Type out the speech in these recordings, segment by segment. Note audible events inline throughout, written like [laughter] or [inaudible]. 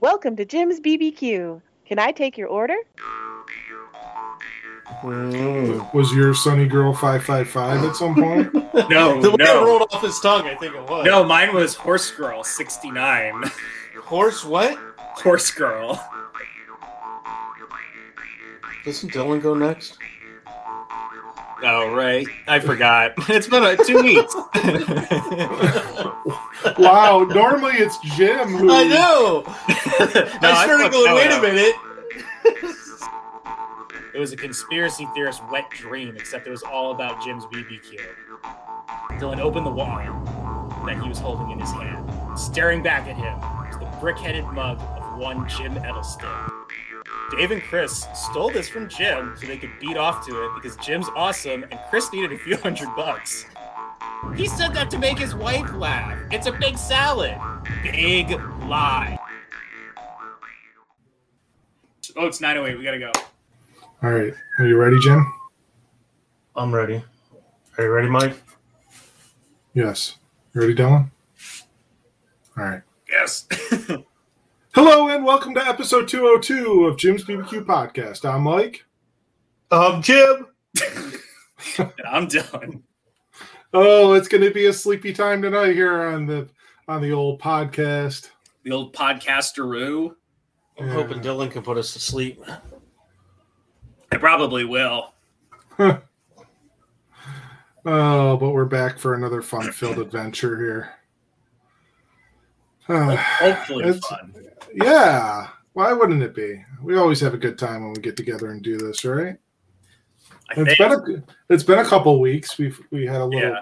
Welcome to Jim's BBQ. Can I take your order? Mm. Was your Sunny Girl 555 at some point? [laughs] No, the way it no, rolled off his tongue, I think it was. no. Mine was Horse Girl sixty nine. Horse what? Horse Girl. Doesn't Dylan go next? Oh right, I forgot. [laughs] It's been uh, two weeks. [laughs] wow, normally it's Jim who. I know. [laughs] No, I started fucked going. that Wait one a minute. It was a conspiracy theorist wet dream, except it was all about Jim's BBQ. Dylan opened the wine that he was holding in his hand. Staring back at him was the brick-headed mug of one Jim Edelston. Dave and Chris stole this from Jim so they could beat off to it because Jim's awesome and Chris needed a few [laughs] hundred bucks. He said that to make his wife laugh. It's a big salad. Big lie. Oh, it's 908. We gotta go. All right, are you ready, Jim? I'm ready. Are you ready, Mike? Yes. You ready, Dylan? All right. Yes. [laughs] Hello and welcome to episode 202 of Jim's BBQ podcast. I'm Mike. I'm Jim. [laughs] I'm done. Oh, it's going to be a sleepy time tonight here on the on the old podcast. The old podcasteroo. I'm Yeah. hoping Dylan can put us to sleep. I probably will. [laughs] Oh, but we're back for another fun-filled [clears throat] adventure here. Uh, [sighs] Hopefully It's- fun. Yeah, why wouldn't it be? We always have a good time when we get together and do this, right? I It's think. been a it's been a couple weeks. We've we had a little yeah.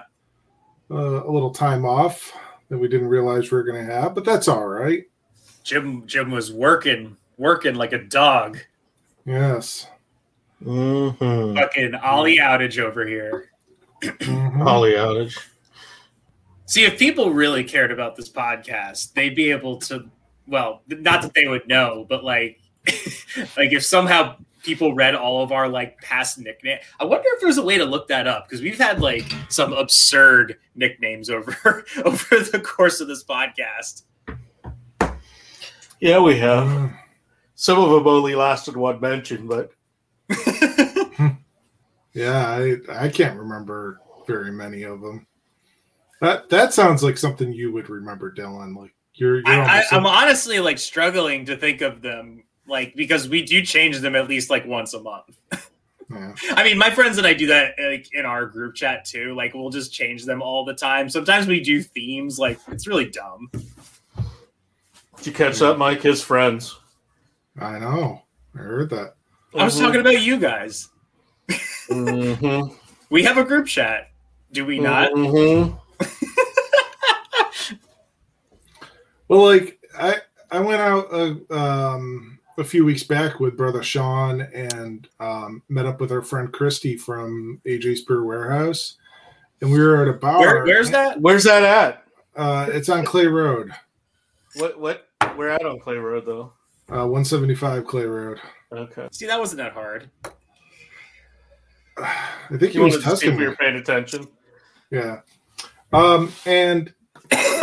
uh, a little time off that we didn't realize we were going to have, but that's all right. Jim Jim was working working like a dog. Yes. Mm-hmm. Fucking Ollie outage over here. Mhm. Holly outage. See, if people really cared about this podcast, they'd be able to. Well, not that they would know, but like, [laughs] like if somehow people read all of our like past nickname, I wonder if there's a way to look that up because we've had like some absurd nicknames over [laughs] over the course of this podcast. Yeah, we have. Some of them only lasted one mention, but [laughs] Yeah, I I can't remember very many of them. That that sounds like something you would remember, Dylan. Like you're you're I, I, I'm honestly like struggling to think of them, like because we do change them at least like once a month. yeah. [laughs] I mean, my friends and I do that like in our group chat too. Like we'll just change them all the time. Sometimes we do themes. Like it's really dumb. did you catch that, Mike? His friends. I know. I heard that. I was talking about you guys. Mm-hmm. [laughs] We have a group chat. Do we not? Mm-hmm. Well, like I I went out uh, um, a few weeks back with brother Sean and um, met up with our friend Christy from AJ's Beer Warehouse, and we were at a bar. Where, where's that? Where's that at? Uh, it's on Clay Road, What? What? We're out on Clay Road, though. uh, 175 Clay Road. Okay. See, that wasn't that hard. I think he You was wanted to testing if we were paying attention. Yeah. Um, and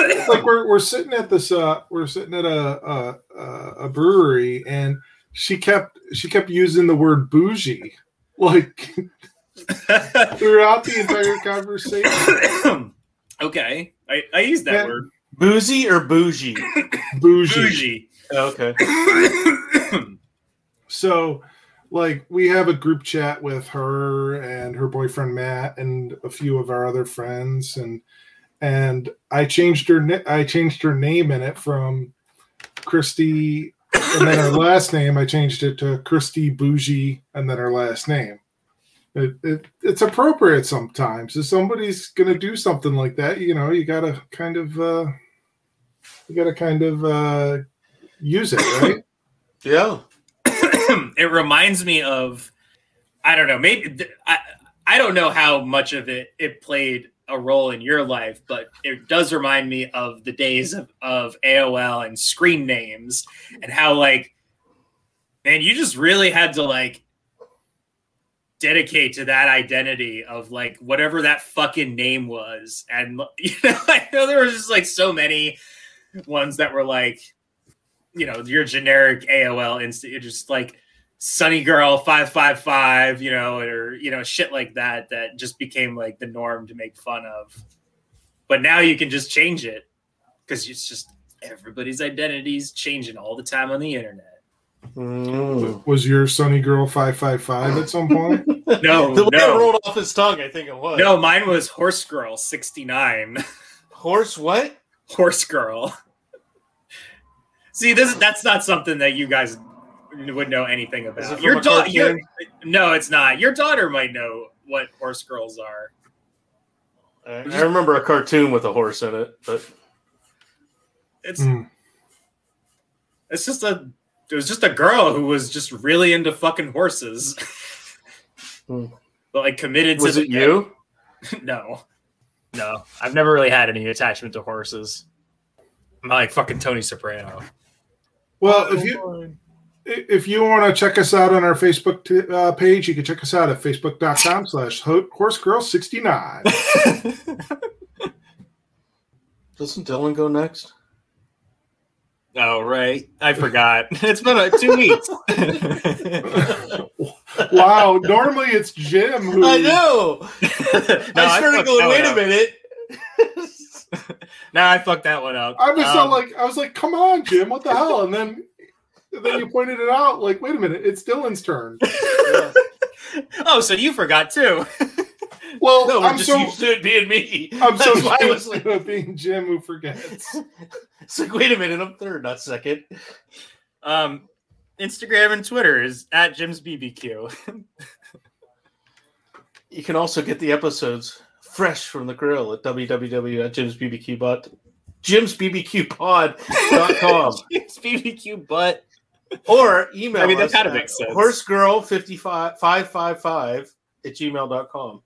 [laughs] like we're we're sitting at this uh we're sitting at a a, a a brewery and she kept she kept using the word bougie [laughs] like [laughs] throughout the entire conversation. [coughs] okay, I, I use that Yeah. word. Boozy or bougie? [coughs] Bougie. Bougie. Okay. [coughs] So like we have a group chat with her and her boyfriend Matt and a few of our other friends and and I changed her I changed her name in it from Christy and then her [laughs] last name I changed it to Christy Bougie and then her last name. It, it, it's appropriate sometimes. If somebody's gonna do something like that, you know, you gotta kind of uh you gotta kind of uh use it, right? [coughs] Yeah. [coughs] it reminds me of I don't know maybe I I don't know how much of it it played a role in your life, but it does remind me of the days of, of AOL and screen names and how like man, you just really had to like dedicate to that identity of like whatever that fucking name was. And [laughs] you know, I know there was just like so many ones that were like you know your generic AOL instant. Just like Sunny Girl five five five, you know, or you know shit like that. That just became like the norm to make fun of. But now you can just change it because it's just everybody's identities changing all the time on the internet. Mm. Was your Sunny Girl five five five at some point? [laughs] No, the way it no, rolled off his tongue, I think it was. no. Mine was Horse Girl sixty nine. [laughs] Horse what? Horse Girl. See, this that's not something that you guys would know anything about. Your daughter, cartoon? no, it's not. Your daughter might know what horse girls are. I I remember a cartoon with a horse in it, but It's Hmm. it's just a it was just a girl who was just really into fucking horses. Hmm. but like committed was to it you? [laughs] no. No. I've never really had any attachment to horses. I'm not like fucking Tony Soprano. Well, if you if you want to check us out on our Facebook t- uh, page, you can check us out at facebook.com slash horsegirl69. [laughs] Doesn't Dylan go next? Oh right. I forgot. [laughs] it's been uh, two weeks. [laughs] wow, normally it's Jim who I know. No, I started fucked going. that Wait a up. minute. Now I fucked that one up. I was Um, like I was like, come on, Jim, what the hell? And then and then you pointed it out, like, wait a minute, it's Dylan's turn. [laughs] oh, so you forgot too. [laughs] Well, No, we're I'm just so used to it being me. I'm so That's why I was used like, to it being Jim who forgets. [laughs] it's like, wait a minute, I'm third, not second. Um, Instagram and Twitter is at Jim's BBQ. You can also get the episodes fresh from the grill at www.jimsbbqbot jimsbbqpod.com Jim's BBQ butt. Or email I mean, that us kinda at makes sense. horsegirl555 at gmail.com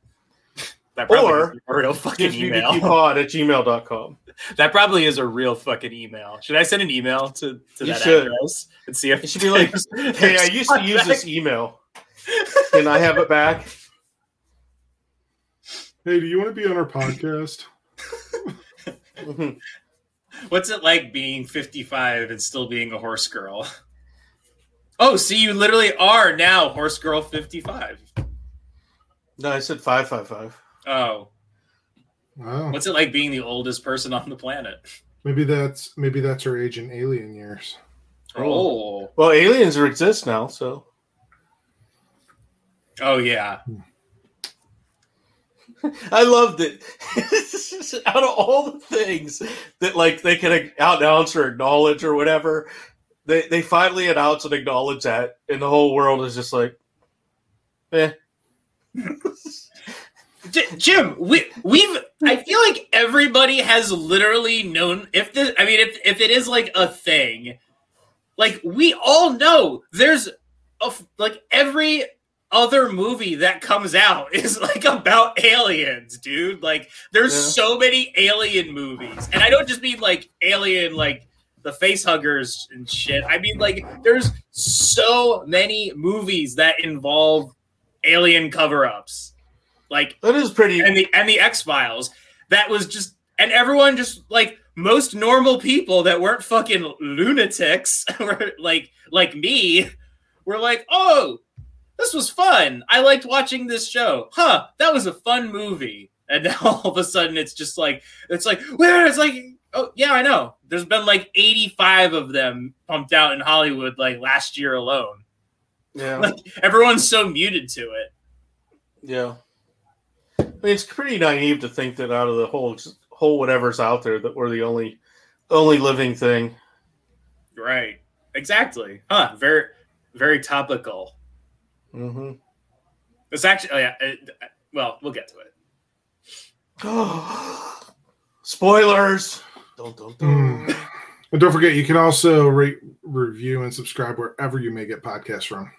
That probably Or is a real fucking email. jimsbbqpod at gmail.com. [laughs] That probably is a real fucking email. Should I send an email to, to You that should. address and see if It should be like, [laughs] [laughs] Hey, I used to use this email. Can I have it back? Hey, do you want to be on our podcast? What's it like being 55 and still being a horse girl? Oh, see, you literally are now horse girl 55. No, I said 555. Oh, Wow. what's it like being the oldest person on the planet? Maybe that's maybe that's her age in alien years. Oh, Well, aliens exist now, so oh yeah. [laughs] I loved it. [laughs] Out of all the things that like they can out announce or acknowledge or whatever, they they finally announce and acknowledge that, and the whole world is just like, eh. [laughs] J- Jim, we we've I feel like everybody has literally known if the I mean if if it is like a thing, like we all know there's a like every other movie that comes out [laughs] is like about aliens, dude. Like there's Yeah. so many alien movies. And I don't just mean like alien like the face huggers and shit. I mean like there's so many movies that involve alien cover-ups. Like That is pretty. and the and the X Files. That was just and everyone just like most normal people that weren't fucking lunatics [laughs] were like like me were like, oh, this was fun. I liked watching this show. Huh, that was a fun movie. And [laughs] now all of a sudden it's just like it's like where it's like oh yeah I know. There's been like 85 of them pumped out in Hollywood like last year alone. yeah, [laughs] Like everyone's so muted to it. yeah. I mean, it's pretty naive to think that out of the whole whole whatever's out there that we're the only only living thing. Right. Exactly. Huh. Very, very topical. Mm-hmm. It's actually, oh yeah. It, well, we'll get to it. [gasps] Spoilers. Dun, dun, dun. Mm. And don't forget, you can also rate, review, and subscribe wherever you may get podcasts from.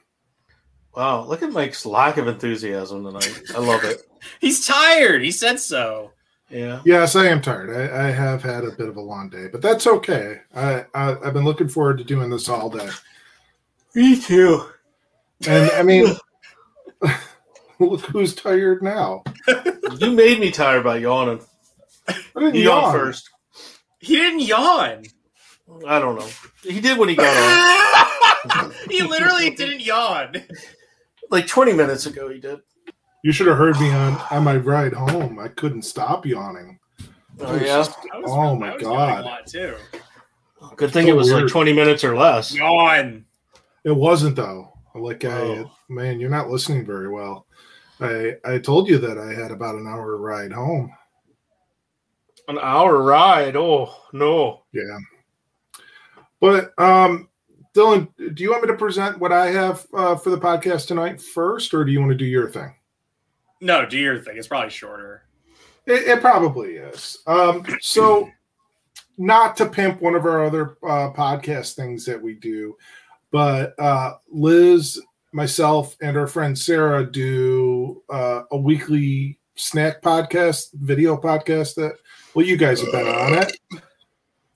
Wow, look at Mike's lack of enthusiasm tonight. I love it. [laughs] He's tired. He said so. Yeah. Yes, I am tired. I, I have had a bit of a long day, but that's okay. I, I I've been looking forward to doing this all day. Me too. And I mean, [laughs] [laughs] look who's tired now. You made me tired by yawning. I didn't You yawn yawn. first. He didn't yawn. I don't know. He did when he got on. [laughs] he literally didn't yawn. like 20 minutes ago, he did. You should have heard me on on my ride home. I couldn't stop yawning. Oh, yeah. I was, Oh, my God. yawning A too. Good thing So it was like 20 minutes or less. Yawn. It wasn't though. Like I, Oh. man, you're not listening very well. I I told you that I had about an hour ride home. An hour ride. Oh, no. Yeah. But um, Dylan, do you want me to present what I have uh, for the podcast tonight first, or do you want to do your thing? No, do your thing. It's probably shorter. It, it probably is. Um, so, not to pimp one of our other uh, podcast things that we do, but uh, Liz, myself, and our friend Sarah do uh, a weekly snack podcast, video podcast that, well, you guys have been on it.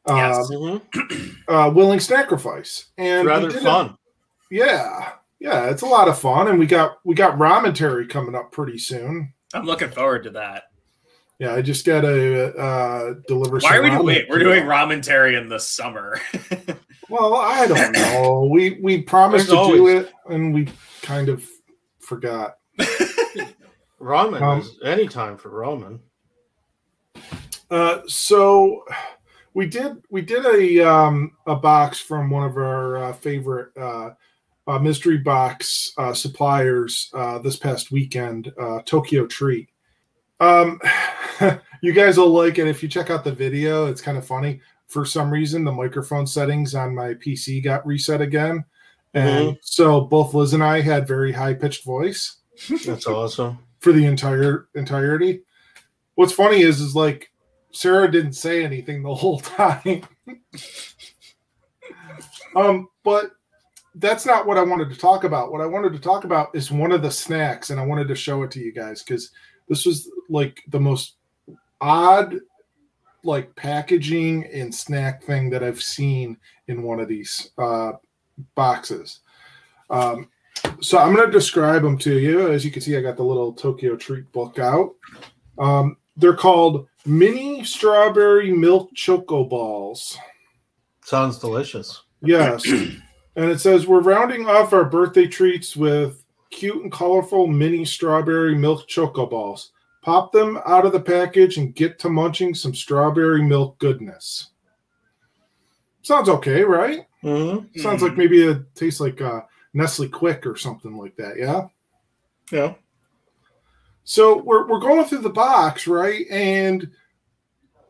Yes. Um, Mhm. [clears throat] uh, willing sacrifice and Rather did it- fun. yeah, yeah, it's a lot of fun, and we got we got Ramentary coming up pretty soon. I'm looking forward to that. Yeah, I just got to uh, deliver. Why some are we doing? Wait, we're doing them. ramen terry in the summer. [laughs] Well, I don't [clears throat] know. we we promised There's to do it, and we kind of forgot. [laughs] Ramen Um, is any time for ramen. Uh, so we did we did a um, a box from one of our uh, favorite uh, uh, mystery box uh, suppliers uh, this past weekend, uh, Tokyo Treat. Um, [laughs] you guys will like it if you check out the video. It's kind of funny. For some reason, the microphone settings on my PC got reset again, and so both Liz and I had very high pitched voice That's awesome. [laughs] for the entire entirety. What's funny is is like Sarah didn't say anything the whole time. um, but that's not what I wanted to talk about. What I wanted to talk about is one of the snacks, and I wanted to show it to you guys because this was like the most odd like packaging and snack thing that I've seen in one of these uh, boxes. Um, so I'm going to describe them to you. As you can see, I got the little Tokyo Treat book out. Um, they're called mini strawberry milk choco balls. Sounds delicious. Yes. [clears throat] and it says we're rounding off our birthday treats with cute and colorful mini strawberry milk choco balls. Pop them out of the package and get to munching some strawberry milk goodness. Sounds okay, right? Mm-hmm. Sounds like maybe it tastes like uh, Nestle Quick or something like that. Yeah. Yeah. So we're we're going through the box, right? And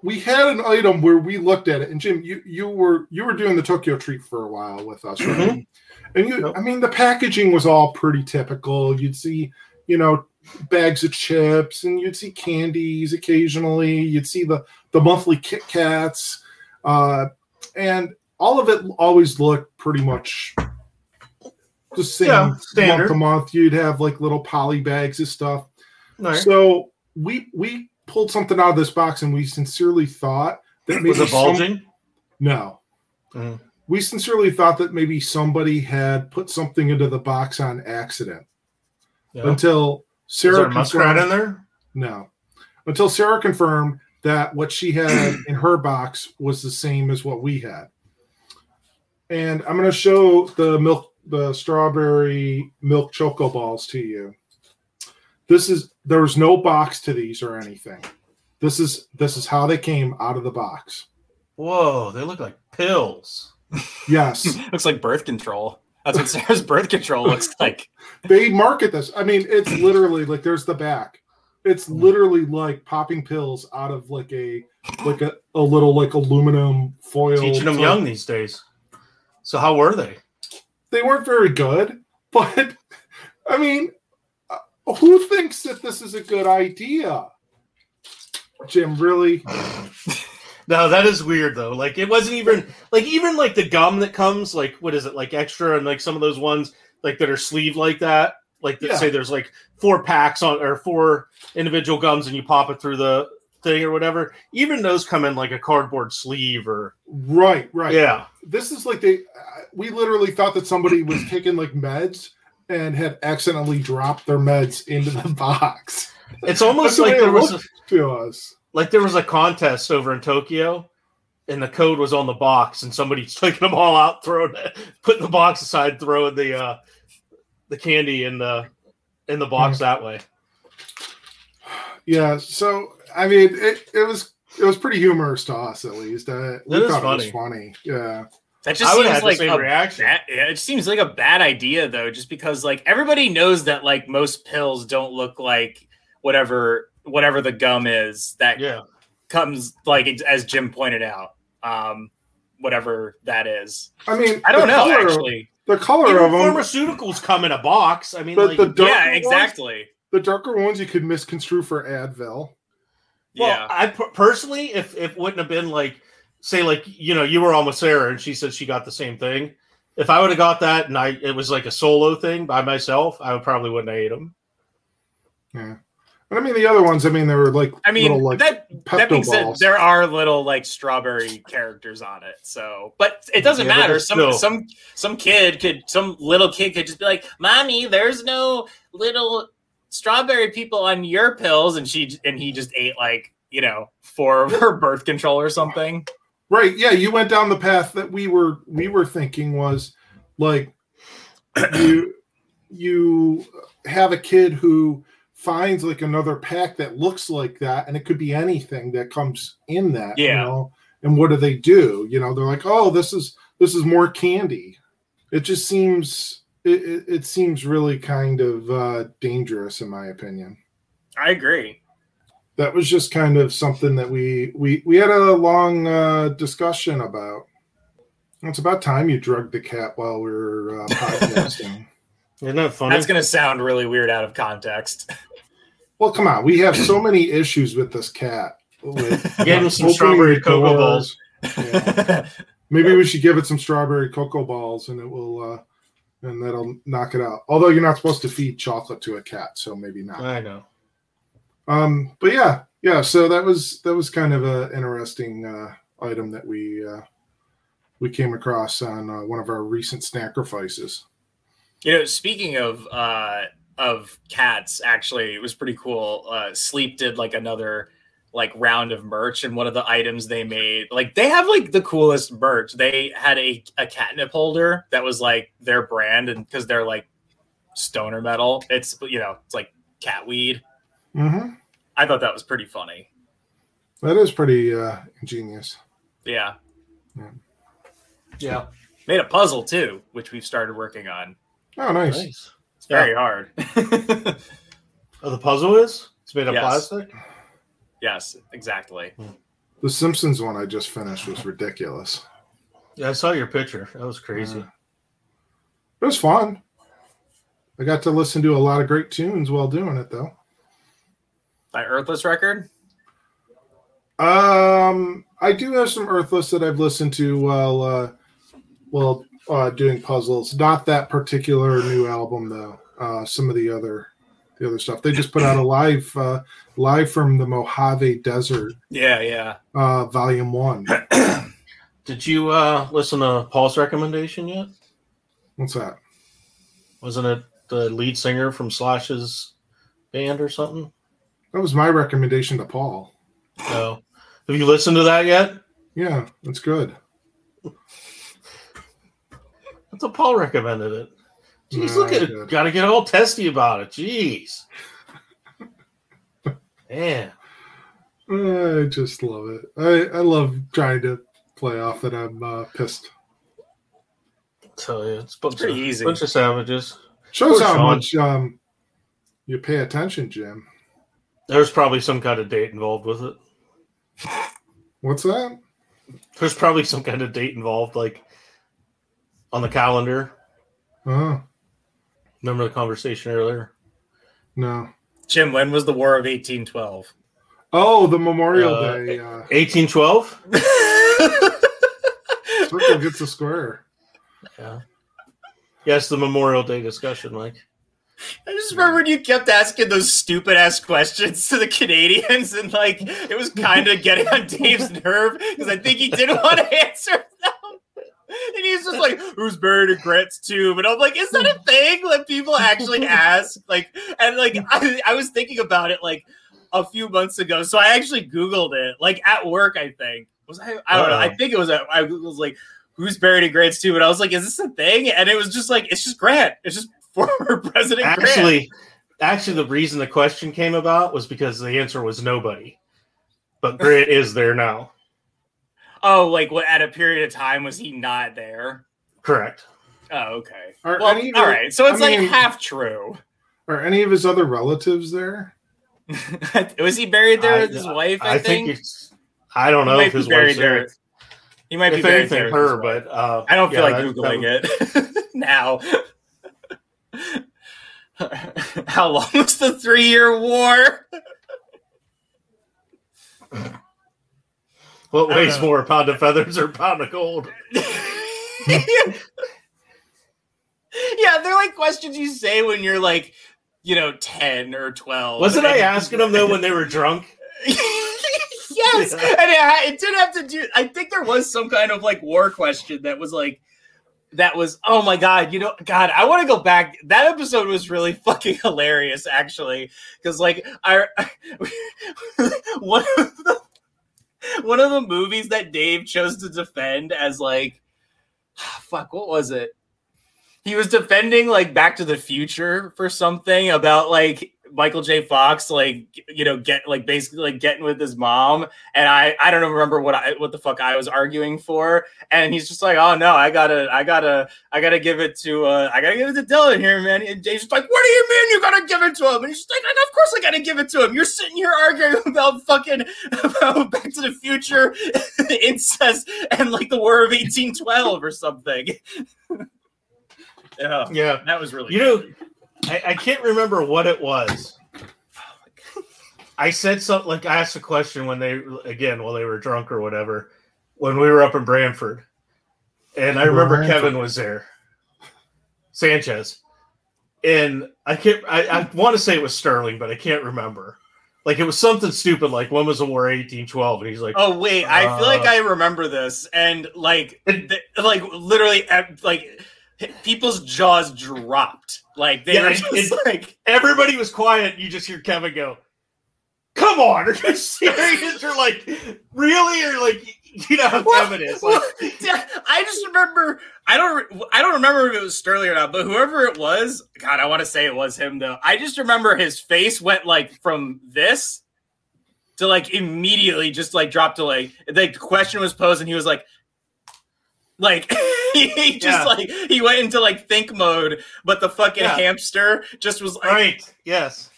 we had an item where we looked at it, and Jim, you you were you were doing the Tokyo treat for a while with us, right? Mhm. And you, Yep. I mean, the packaging was all pretty typical. You'd see, you know, bags of chips, and you'd see candies occasionally. You'd see the the monthly Kit Kats, uh, and all of it always looked pretty much the same Yeah, month to month. You'd have like little poly bags of stuff. Nice. So we we pulled something out of this box, and we sincerely thought that maybe Was it some- bulging? no, Mhm. we sincerely thought that maybe somebody had put something into the box on accident Yeah. until Is there Sarah a muskrat in there? no until Sarah confirmed that what she had [clears throat] in her box was the same as what we had. And I'm going to show the milk the strawberry milk choco balls to you. This is there was no box to these or anything. This is this is how they came out of the box. Whoa, they look like pills. Yes. [laughs] looks like birth control. That's what Sarah's birth control looks [laughs] like. they market this. I mean, it's literally like there's the back. It's mm. literally like popping pills out of like a like a, a little like aluminum foil. Teaching them young these days. So how were they? They weren't very good, [laughs] but I mean, who thinks that this is a good idea? Jim, really? [laughs] No, that is weird though. Like it wasn't even like even like the gum that comes like what is it like extra and like some of those ones like that are sleeved like that. Like that Yeah. say there's like four packs on or four individual gums and you pop it through the thing or whatever. Even those come in like a cardboard sleeve or Right, right. yeah. This is like they. uh, We literally thought that somebody was [clears throat] taking like meds and had accidentally dropped their meds into the [laughs] box. It's almost That's the like there was a, to us. like there was a contest over in Tokyo and the code was on the box, and somebody's [laughs] taking them all out, throwing, putting the box aside, throwing the uh, the candy in the in the box that way. Yeah, so I mean, it, it was it was pretty humorous to us, at least. Uh, we thought it was funny. Yeah, That just I would seems like the same a reaction. bad, yeah, it seems like a bad idea though, just because like everybody knows that like most pills don't look like whatever whatever the gum is that Yeah, comes like as Jim pointed out. Um, whatever that is. I mean, I don't know color actually. the color Even of them, pharmaceuticals come in a box. I mean, The- like, the darker Yeah, ones? exactly. the darker ones you could misconstrue for Advil. Well, yeah. I per- personally, if if it wouldn't have been like, say, like you know, you were on with Sarah and she said she got the same thing. If I would have got that and I it was like a solo thing by myself, I would probably wouldn't have ate them. Yeah, but I mean the other ones. I mean they were like I mean little like that that being Pepto said, there are little like strawberry characters on it. So, but it doesn't Yeah, matter. Some still- some some kid could some little kid could just be like, "Mommy, there's no little strawberry people on your pills," and she and he just ate like you know four of her birth control or something. Right. Yeah, you went down the path that we were we were thinking was like [clears throat] you you have a kid who finds like another pack that looks like that and it could be anything that comes in that, you Yeah. know. And what do they do? You know, they're like, "Oh, this is this is more candy." It just seems it, it, it seems really kind of uh dangerous in my opinion I agree. That was just kind of something that we we we had a long uh, discussion about. It's about time you drugged the cat while we were uh, [laughs] podcasting. Isn't that funny? That's gonna sound really weird out of context. well, come on, we have so many issues with this cat. With [laughs] Get him some strawberry cocoa doors. balls. Yeah. [laughs] Maybe we should give it some strawberry cocoa balls, and it will, uh, and that'll knock it out. Although you're not supposed to feed chocolate to a cat, so maybe not. I know. Um, but yeah, yeah. So that was that was kind of an interesting uh, item that we uh, we came across on uh, one of our recent sacrifices. You know, speaking of uh of cats, actually, it was pretty cool. Uh Sleep did like another like round of merch and one of the items they made like they have like the coolest merch they had a, a catnip holder that was like their brand and because they're like stoner metal it's you know it's like cat weed Mm-hmm. i thought that was pretty funny That is pretty uh, ingenious. yeah Yeah. made a puzzle too which we've started working on Oh, nice. Nice. it's very hard [laughs] Oh, the puzzle is? It's made of Yes. plastic? yes exactly The Simpsons one I just finished was ridiculous. Yeah, I saw your picture. That was crazy. It was fun. I got to listen to a lot of great tunes while doing it, though. My earthless record Um, I do have some Earthless that I've listened to while uh, while uh, doing puzzles. Not that particular new album though. Uh, some of the other the other stuff. They just put out a [clears throat] live uh, live from the Mojave Desert, yeah yeah uh, Volume One. [clears throat] Did you uh listen to Paul's recommendation yet? What's that? Wasn't it the lead singer from Slash's band or something? That was my recommendation to Paul. No. Have you listened to that yet? Yeah, it's good. I thought Paul recommended it. Jeez, No, look at it. Got to get all testy about it. Jeez. Man. I just love it. I, I love trying to play off that I'm uh, pissed. tell you, it's a bunch, pretty of, easy. bunch of savages. Shows Poor how Sean. much um, you pay attention, Jim. There's probably some kind of date involved with it. What's that? There's probably some kind of date involved, like on the calendar. Oh, Remember the conversation earlier? no. jim when was the war of 1812 Oh, the Memorial Uh, Day. Uh, 1812? circle gets a square. Yeah. Yes, the Memorial Day discussion, Mike. I just remember when you kept asking those stupid ass questions to the Canadians, and like it was kind of getting on Dave's [laughs] nerve because I think he didn't want to answer them. And he's just like, "Who's buried in Grant's tomb?" And I'm like, "Is that a thing that people actually ask?" Like, and like I, I was thinking about it like a few months ago, so I actually Googled it, like at work, I think. Was I? I don't know. I oh. think it was. A, I was like, "Who's buried in Grant's tomb?" And I was like, "Is this a thing?" And it was just like, "It's just Grant. It's just former [laughs] President Grant." Actually, actually, the reason the question came about was because the answer was nobody. But [laughs] Grant is there now. Oh, like what? At a period of time, was he not there? Correct. Oh, okay. Are well, any of all your- right. So it's I like mean- half true. Are any of his other relatives there? [laughs] was he buried there I- with his wife? I, I think think, it's. I don't He know might if be his buried wife's there. there. He might be buried anything, there with his her, wife. but uh, I don't feel yeah, like that- googling it now. [laughs] How long was the three-year war? What weighs uh, more, a pound of feathers or a pound of gold? [laughs] yeah, they're like questions you say when you're like, you know, ten or twelve. Wasn't I asking them though when they were drunk? [laughs] yes, Yeah. and it, it did have to do. I think there was some kind of like war question that was like, that was. Oh my god, you know, God, I want to go back. That episode was really [laughs] fucking hilarious, actually, because like I, [laughs] one of the one of the movies that Dave chose to defend as like, [sighs] fuck, what was it? He was defending like Back to the Future for something about like Michael J. Fox, like you know, get like basically like getting with his mom, and I I don't remember what I what the fuck I was arguing for, and he's just like, oh no, I gotta I gotta I gotta give it to uh I gotta give it to Dylan here, man. And just like, what do you mean you gotta give it to him? And he's just like, of course I gotta give it to him. You're sitting here arguing [laughs] about fucking about Back to the Future, [laughs] incest, and like the War of 1812 or something. [laughs] yeah, Yeah. that was really You know, I, I can't remember what it was. I said something like I asked a question when they again while they were drunk or whatever when we were up in Branford, and I remember Brantford. Kevin was there, Sanchez, and I can't. I, I want to say it was Sterling, but I can't remember. Like it was something stupid like when was the war eighteen twelve, and he's like, Oh wait, I feel like Uh, I remember this, and like, th- like literally, ev- like people's jaws dropped. Like they Yeah, were just it- like, everybody was quiet. You just hear Kevin go, "Come on, are you serious?" You're like, "Really?" Or like, you know how Well, Kevin is. Like, [laughs] I just remember. I don't. I don't remember if it was Sterling or not, but whoever it was, God, I want to say it was him though. I just remember his face went like from this to like immediately just like dropped to like the question was posed and he was like, like [laughs] he just Yeah. like he went into like think mode, but the fucking Yeah. hamster just was like, right? Yes.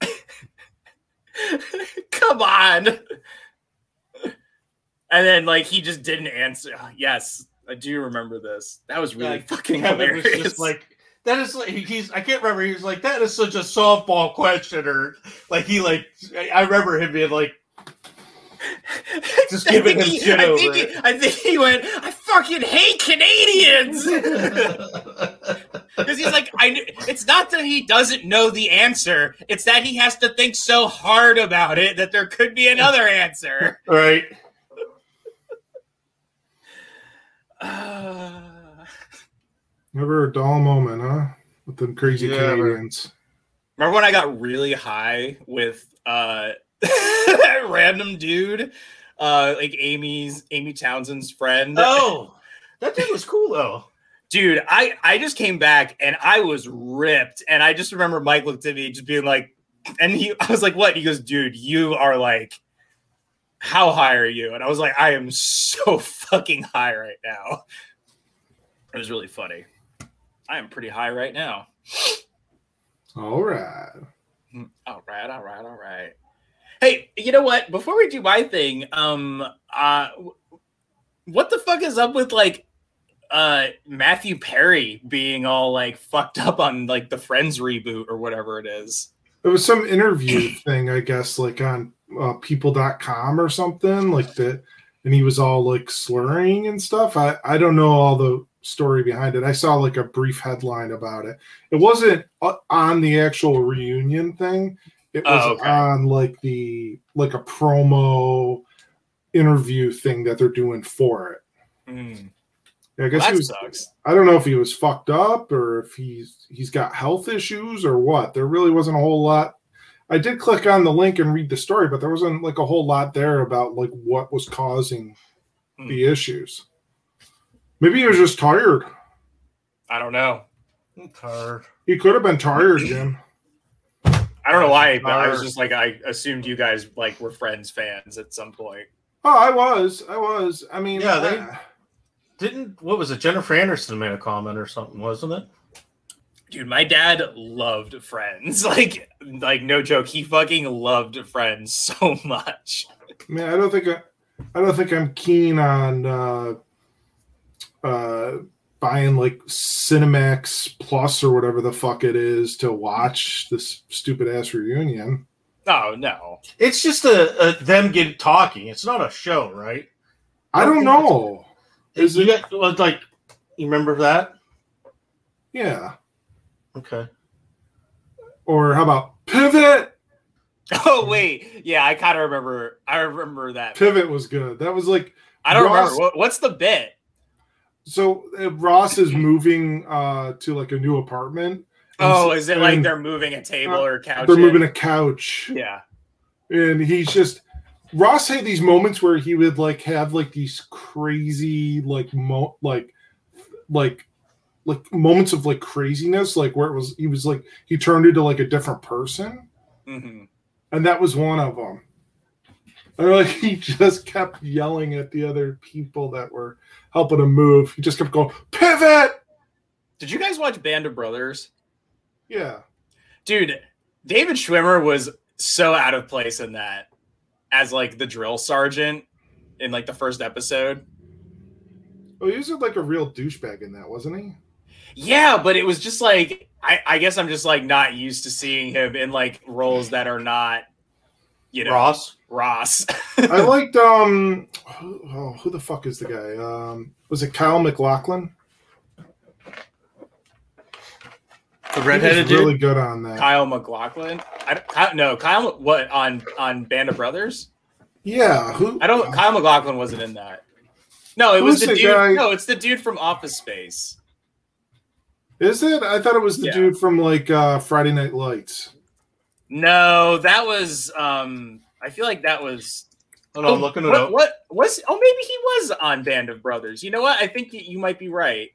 [laughs] come on. And then like he just didn't answer. Yes, I do remember this. That was really Yeah, fucking Kevin was hilarious. just like. That is like he's. I can't remember. He was like, "That is such a softball question," or like he like. I remember him being like, just I giving think him he- shit I over think, it. he, I think he went, I fucking hate Canadians. [laughs] Because he's like, I. kn- It's not that he doesn't know the answer; it's that he has to think so hard about it that there could be another answer. [laughs] right. [sighs] Uh, Never a dull moment, huh? With them crazy Yeah. Canadians. remember when I got really high with uh, [laughs] random dude, uh, like Amy's Amy Townsend's friend? Oh, that dude was cool though. [laughs] dude i i just came back and i was ripped. And i just remember mike looked at me just being like and he i was like what? He goes dude you are like how high are you? And i was like i am so [laughs] fucking high right now. It was really funny. I am pretty high right now. All right. all right all right all right hey you know what before we do my thing um uh what the fuck is up with like uh Matthew Perry being all like fucked up on like the Friends reboot or whatever it is. It was some interview [coughs] thing, I guess, like on uh, people.com or something like that. And he was all like slurring and stuff. I, I don't know all the story behind it. I saw like a brief headline about it. It wasn't uh, on the actual reunion thing. It was Oh, okay. on like the like a promo interview thing that they're doing for it. Hmm. I Well, guess he was sucks. I don't know if he was fucked up or if he's he's got health issues or what. There really wasn't a whole lot. I did click on the link and read the story, but there wasn't like a whole lot there about like what was causing Hmm. the issues. Maybe he was just tired. I don't know. I'm tired. He could have been tired, Jim. I don't know why, but I was just like I assumed you guys like were Friends fans at some point. Oh, I was. I was. I mean, Yeah, they- I- Didn't what was it? Jennifer Anderson made a comment or something, wasn't it? Dude, my dad loved Friends. [laughs] Like, like no joke, he fucking loved Friends [laughs] so much. man, I don't think I, I don't think I'm keen on uh, uh, buying like Cinemax Plus or whatever the fuck it is to watch this stupid ass reunion. Oh no, It's just a, a them get talking. It's not a show, right? I don't know. Is you it? got like you remember that? Yeah. Okay. Or how about Pivot? [laughs] Oh wait, yeah, I kind of remember. I remember that. Pivot was good. That was like I don't Ross- remember what, what's the bit. So. uh, Ross is moving uh, to like a new apartment. Oh, is it like they're moving a table or a couch? they're in? moving a couch? Yeah. and he's just Ross had these moments where he would like have like these crazy like mo like like like moments of like craziness like where it was he was like he turned into like a different person hmm and that was one of them and like [laughs] he just kept yelling at the other people that were helping him move he just kept going pivot Did you guys watch Band of Brothers? yeah Dude, David Schwimmer was so out of place in that as like the drill sergeant in like the first episode. oh he was like a real douchebag in that wasn't he Yeah, but it was just like I, I guess I'm just like not used to seeing him in like roles that are not, you know, Ross. Ross. I [laughs] liked um who, oh, who the fuck is the guy? Um was it Kyle MacLachlan? The He redheaded was dude. really good on that. Kyle MacLachlan. I don't- Kyle, no, Kyle. What on on Band of Brothers? Yeah, who I don't. Kyle MacLachlan wasn't in that. No, it was the the dude. guy- No, it's the dude from Office Space. is it? I thought it was the Yeah. dude from like uh Friday Night Lights. No, that was. um I feel like that was. Hold on, I'm looking it what, up. What was? Oh, maybe he was on Band of Brothers. You know what? I think you, you might be right.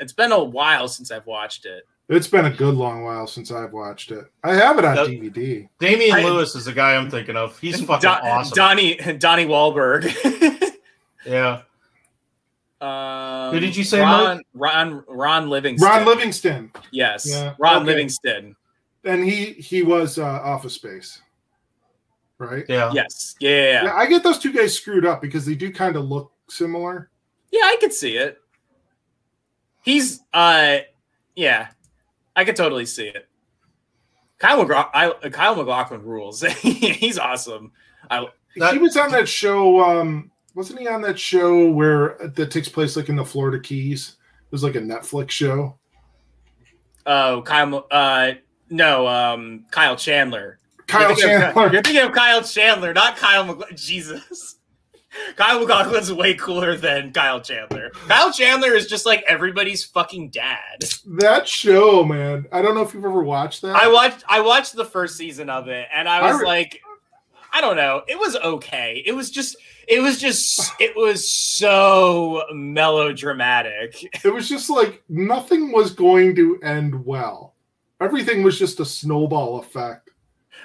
It's been a while since I've watched it. It's been a good long while since I've watched it. I have it on That- DVD. Damian I- Lewis is the guy I'm thinking of. He's [laughs] fucking Don- awesome. Donnie Donnie Wahlberg. [laughs] yeah. um, Who did you say, Ron, Ron Ron Livingston. Ron Livingston. Yes, Yeah, Ron okay. Livingston. And he he was uh Office Space. Right? Yeah. Yes, yeah, yeah, yeah. Yeah, I get those two guys screwed up because they do kind of look similar. Yeah, I could see it. He's uh yeah. I could totally see it. Kyle MacLachlan, I, Kyle MacLachlan rules. [laughs] He's awesome. That- he was on that show. Um, wasn't he on that show where that takes place like in the Florida Keys? It was like a Netflix show. Oh, Kyle uh no, um Kyle Chandler. Kyle thinking, Of, Chandler. you're thinking of Kyle Chandler, not Kyle MacLachlan. Jesus. [laughs] Kyle MacLachlan's way cooler than Kyle Chandler. Kyle Chandler is just like everybody's fucking dad. That show, man. I don't know if you've ever watched that. I watched I watched the first season of it and I I was re- like I don't know. It was okay. It was just it was just it was so melodramatic. it was just like nothing was going to end well. Everything was just a snowball effect.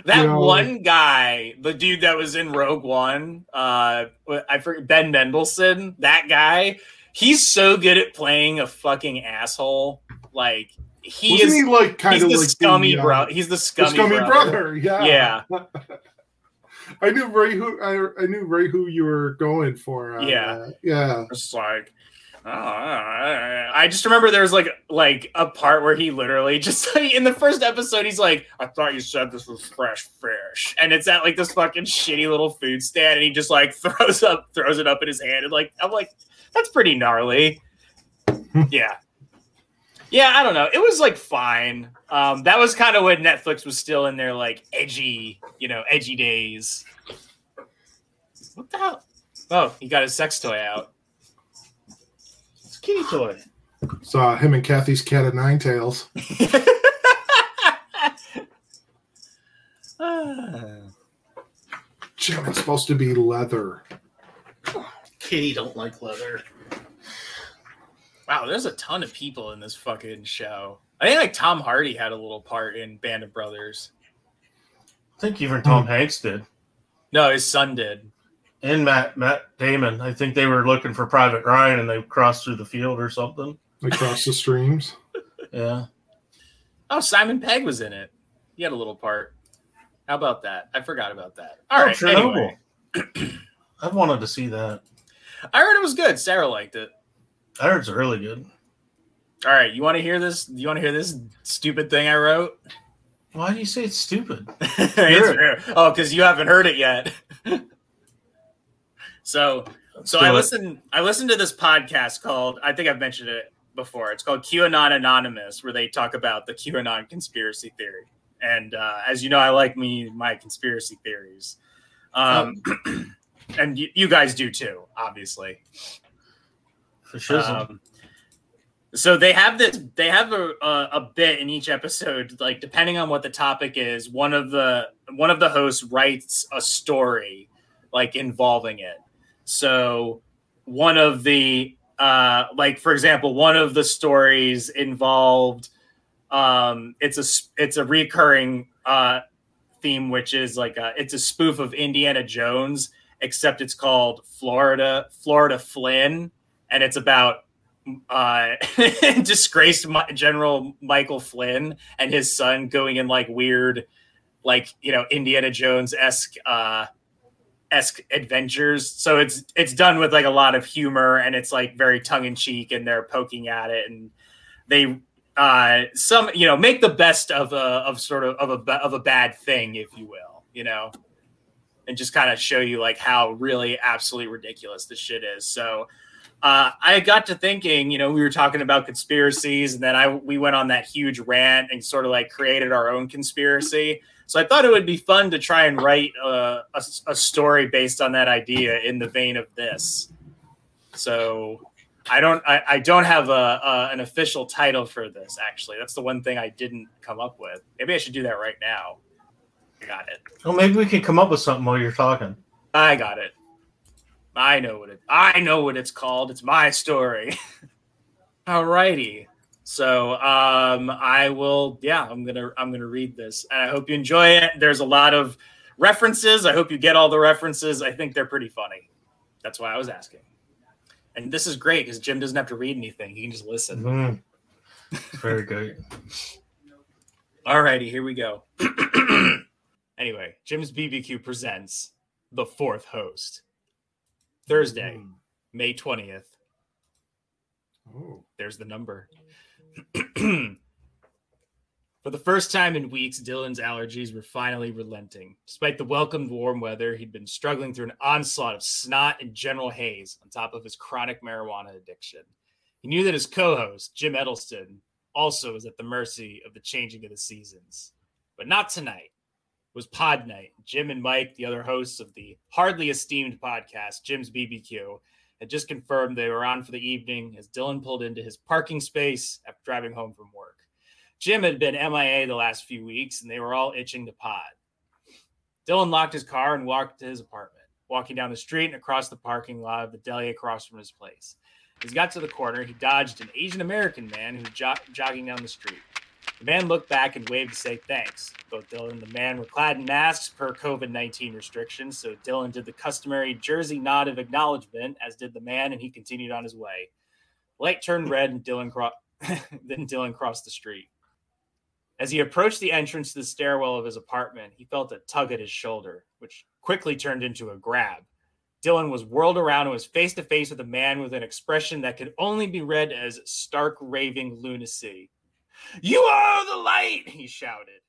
That Yeah. one guy, the dude that was in Rogue One, uh I forget Ben Mendelsohn, that guy, he's so good at playing a fucking asshole. Like he Wasn't is he like kind of the like scummy the, uh, bro. He's the the scummy, scummy brother. brother. Yeah. Yeah. [laughs] I knew right who I, I knew right who you were going for. on Yeah. Yeah. It's like, oh, I just remember there was like like a part where he literally just [laughs] like in the first episode he's like, I thought you said this was fresh fish, and it's at like this fucking shitty little food stand, and he just like [laughs] throws up throws it up in his hand, and like I'm like, that's pretty gnarly. [laughs] yeah. Yeah, I don't know. It was like fine. Um, that was kind of when Netflix was still in their like edgy, you know, edgy days. What the hell? Oh, he got his sex toy out. It's kitty toy. Saw him and Kathy's cat of nine tails. Ah. Jim, it's supposed to be leather. Kitty don't like leather. Wow, there's a ton of people in this fucking show. I think like Tom Hardy had a little part in Band of Brothers. I think even Tom Hanks did. No, his son did. And Matt Matt Damon. I think they were looking for Private Ryan and they crossed through the field or something. Across the streams. [laughs] Yeah. Oh, Simon Pegg was in it. He had a little part. How about that? I forgot about that. All Oh, right. Chernobyl. Anyway, [clears throat] I've wanted to see that. I heard it was good. Sarah liked it. I heard it's really good. All right, you want to hear this? You want to hear this stupid thing I wrote? Why do you say it's stupid? [laughs] It's Hear it. real. Oh, because you haven't heard it yet. [laughs] so, Let's so I it. listened. I listened to this podcast called. I think I've mentioned it before. It's called QAnon Anonymous, where they talk about the QAnon conspiracy theory. And uh, as you know, I like me my conspiracy theories, um, [clears throat] and you, you guys do too, obviously. For shizzle. Um, so they have this. They have a, a a bit in each episode, like depending on what the topic is. One of the one of the hosts writes a story, like involving it. So one of the uh, like for example, one of the stories involved. Um, it's a it's a recurring uh, theme, which is like a, it's a spoof of Indiana Jones, except it's called Florida Florida Flynn, and it's about uh [laughs] disgraced general michael flynn and his son going in like weird like you know indiana jones-esque uh esque adventures so it's it's done with like a lot of humor and it's like very tongue-in-cheek and they're poking at it and they uh some you know make the best of a of sort of of a of a bad thing if you will you know and just kind of show you like how really absolutely ridiculous this shit is so uh, I got to thinking, you know, we were talking about conspiracies, and then I we went on that huge rant and sort of like created our own conspiracy. So I thought it would be fun to try and write uh, a, a story based on that idea in the vein of this. So I don't I, I don't have a, a an official title for this. Actually, that's the one thing I didn't come up with. Maybe I should do that right now. I got it. well, maybe we can come up with something while you're talking. I got it. I know what it. I know what it's called. It's my story. [laughs] Alrighty. So um, I will. Yeah, I'm gonna. I'm gonna read this, and I hope you enjoy it. There's a lot of references. I hope you get all the references. I think they're pretty funny. That's why I was asking. And this is great because Jim doesn't have to read anything. He can just listen. Mhm. Very good. Alrighty, here we go. [clears throat] anyway, Jim's BBQ presents the fourth host. Thursday, May 20th. Oh. There's the number. [clears throat] For the first time in weeks, Dylan's allergies were finally relenting. Despite the welcomed warm weather, he'd been struggling through an onslaught of snot and general haze on top of his chronic marijuana addiction. He knew that his co host, Jim Edelston, also was at the mercy of the changing of the seasons. But not tonight. It was pod night. Jim and Mike, the other hosts of the hardly esteemed podcast, Jim's BBQ, had just confirmed they were on for the evening as Dylan pulled into his parking space after driving home from work. Jim had been MIA the last few weeks and they were all itching to pod. Dylan locked his car and walked to his apartment, walking down the street and across the parking lot of the deli across from his place. As he got to the corner, he dodged an Asian American man who was jo- jogging down the street. The man looked back and waved to say thanks. Both Dylan and the man were clad in masks per COVID 19 restrictions, so Dylan did the customary Jersey nod of acknowledgement, as did the man, and he continued on his way. Light turned red, and Dylan cro- [laughs] then Dylan crossed the street. As he approached the entrance to the stairwell of his apartment, he felt a tug at his shoulder, which quickly turned into a grab. Dylan was whirled around and was face to face with a man with an expression that could only be read as stark raving lunacy. You are the light, [laughs] he shouted.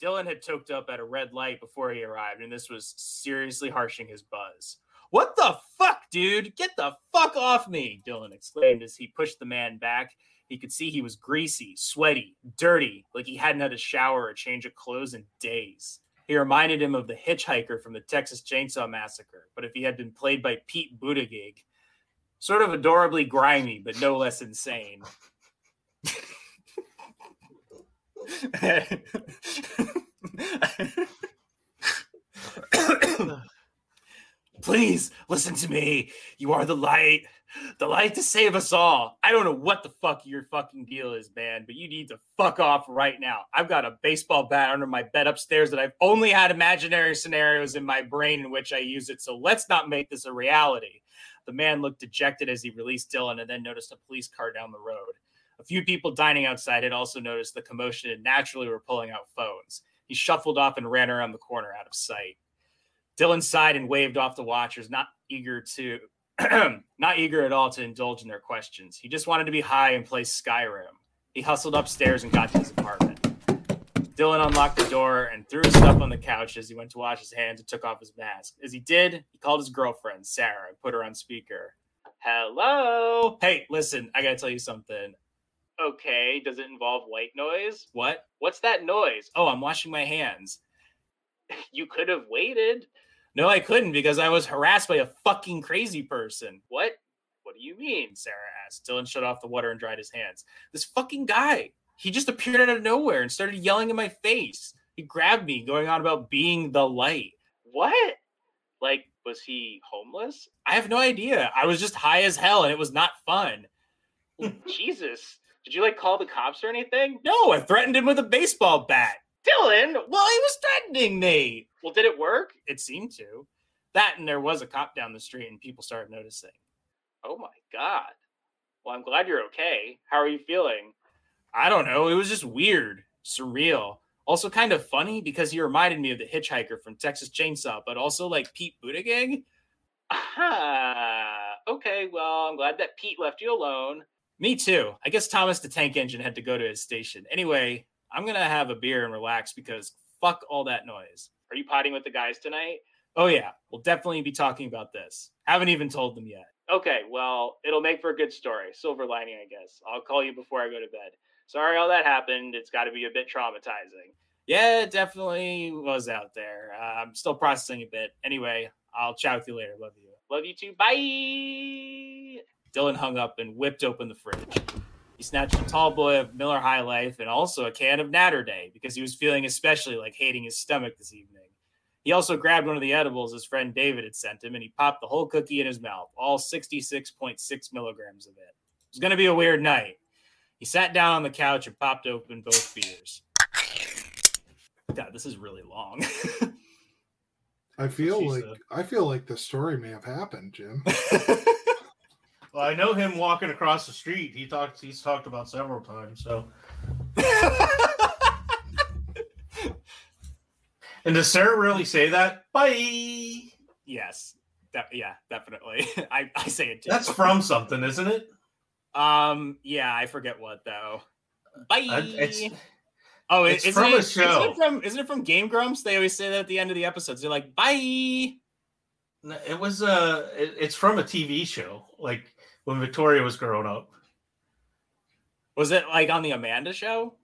Dylan had toked up at a red light before he arrived, and this was seriously harshing his buzz. What the fuck, dude? Get the fuck off me, Dylan exclaimed as he pushed the man back. He could see he was greasy, sweaty, dirty, like he hadn't had a shower or change of clothes in days. He reminded him of the hitchhiker from the Texas Chainsaw Massacre, but if he had been played by Pete Buttigieg, sort of adorably grimy, but no less insane. [laughs] [laughs] Please listen to me. You are the light, the light to save us all. I don't know what the fuck your fucking deal is, man, but you need to fuck off right now. I've got a baseball bat under my bed upstairs that I've only had imaginary scenarios in my brain in which I use it. So let's not make this a reality. The man looked dejected as he released Dylan and then noticed a police car down the road. A few people dining outside had also noticed the commotion and naturally were pulling out phones. He shuffled off and ran around the corner out of sight. Dylan sighed and waved off the watchers, not eager to [clears throat] not eager at all to indulge in their questions. He just wanted to be high and play Skyrim. He hustled upstairs and got to his apartment. Dylan unlocked the door and threw his stuff on the couch as he went to wash his hands and took off his mask. As he did, he called his girlfriend, Sarah, and put her on speaker. Hello. Hey, listen, I gotta tell you something. Okay, does it involve white noise? What? What's that noise? Oh, I'm washing my hands. [laughs] You could have waited. No, I couldn't because I was harassed by a fucking crazy person. What? What do you mean? Sarah asked. Dylan shut off the water and dried his hands. This fucking guy. He just appeared out of nowhere and started yelling in my face. He grabbed me, going on about being the light. What? Like, was he homeless? I have no idea. I was just high as hell and it was not fun. Jesus. Did you like call the cops or anything? No, I threatened him with a baseball bat. Dylan, well, he was threatening me. Well, did it work? It seemed to. That and there was a cop down the street and people started noticing. Oh my God. Well, I'm glad you're okay. How are you feeling? I don't know. It was just weird, surreal. Also, kind of funny because he reminded me of the hitchhiker from Texas Chainsaw, but also like Pete Buttigieg. Ah, okay. Well, I'm glad that Pete left you alone. Me too. I guess Thomas the Tank Engine had to go to his station. Anyway, I'm gonna have a beer and relax because fuck all that noise. Are you potting with the guys tonight? Oh yeah, we'll definitely be talking about this. Haven't even told them yet. Okay, well, it'll make for a good story. Silver lining, I guess. I'll call you before I go to bed. Sorry all that happened. It's got to be a bit traumatizing. Yeah, it definitely was out there. Uh, I'm still processing a bit. Anyway, I'll chat with you later. Love you. Love you too. Bye. Dylan hung up and whipped open the fridge. He snatched a tall boy of Miller High Life and also a can of Naturday because he was feeling especially like hating his stomach this evening. He also grabbed one of the edibles his friend David had sent him and he popped the whole cookie in his mouth, all 66.6 milligrams of it. It was going to be a weird night. He sat down on the couch and popped open both beers. God, this is really long. [laughs] I feel like. I feel like the story may have happened, Jim. [laughs] Well, I know him walking across the street. He talked. He's talked about several times. So, and does Sarah really say that? Bye. yes. That, yeah, definitely. [laughs] I, I say it too. That's from something, isn't it? Um, yeah, I forget what though. Bye. Uh, it's oh, it, it's isn't from it, a Isn't show. it from isn't it from Game Grumps? They always say that at the end of the episodes. They're like, "Bye." it was uh it, it's from a TV show, like when Victoria was growing up. Was it like on the Amanda show?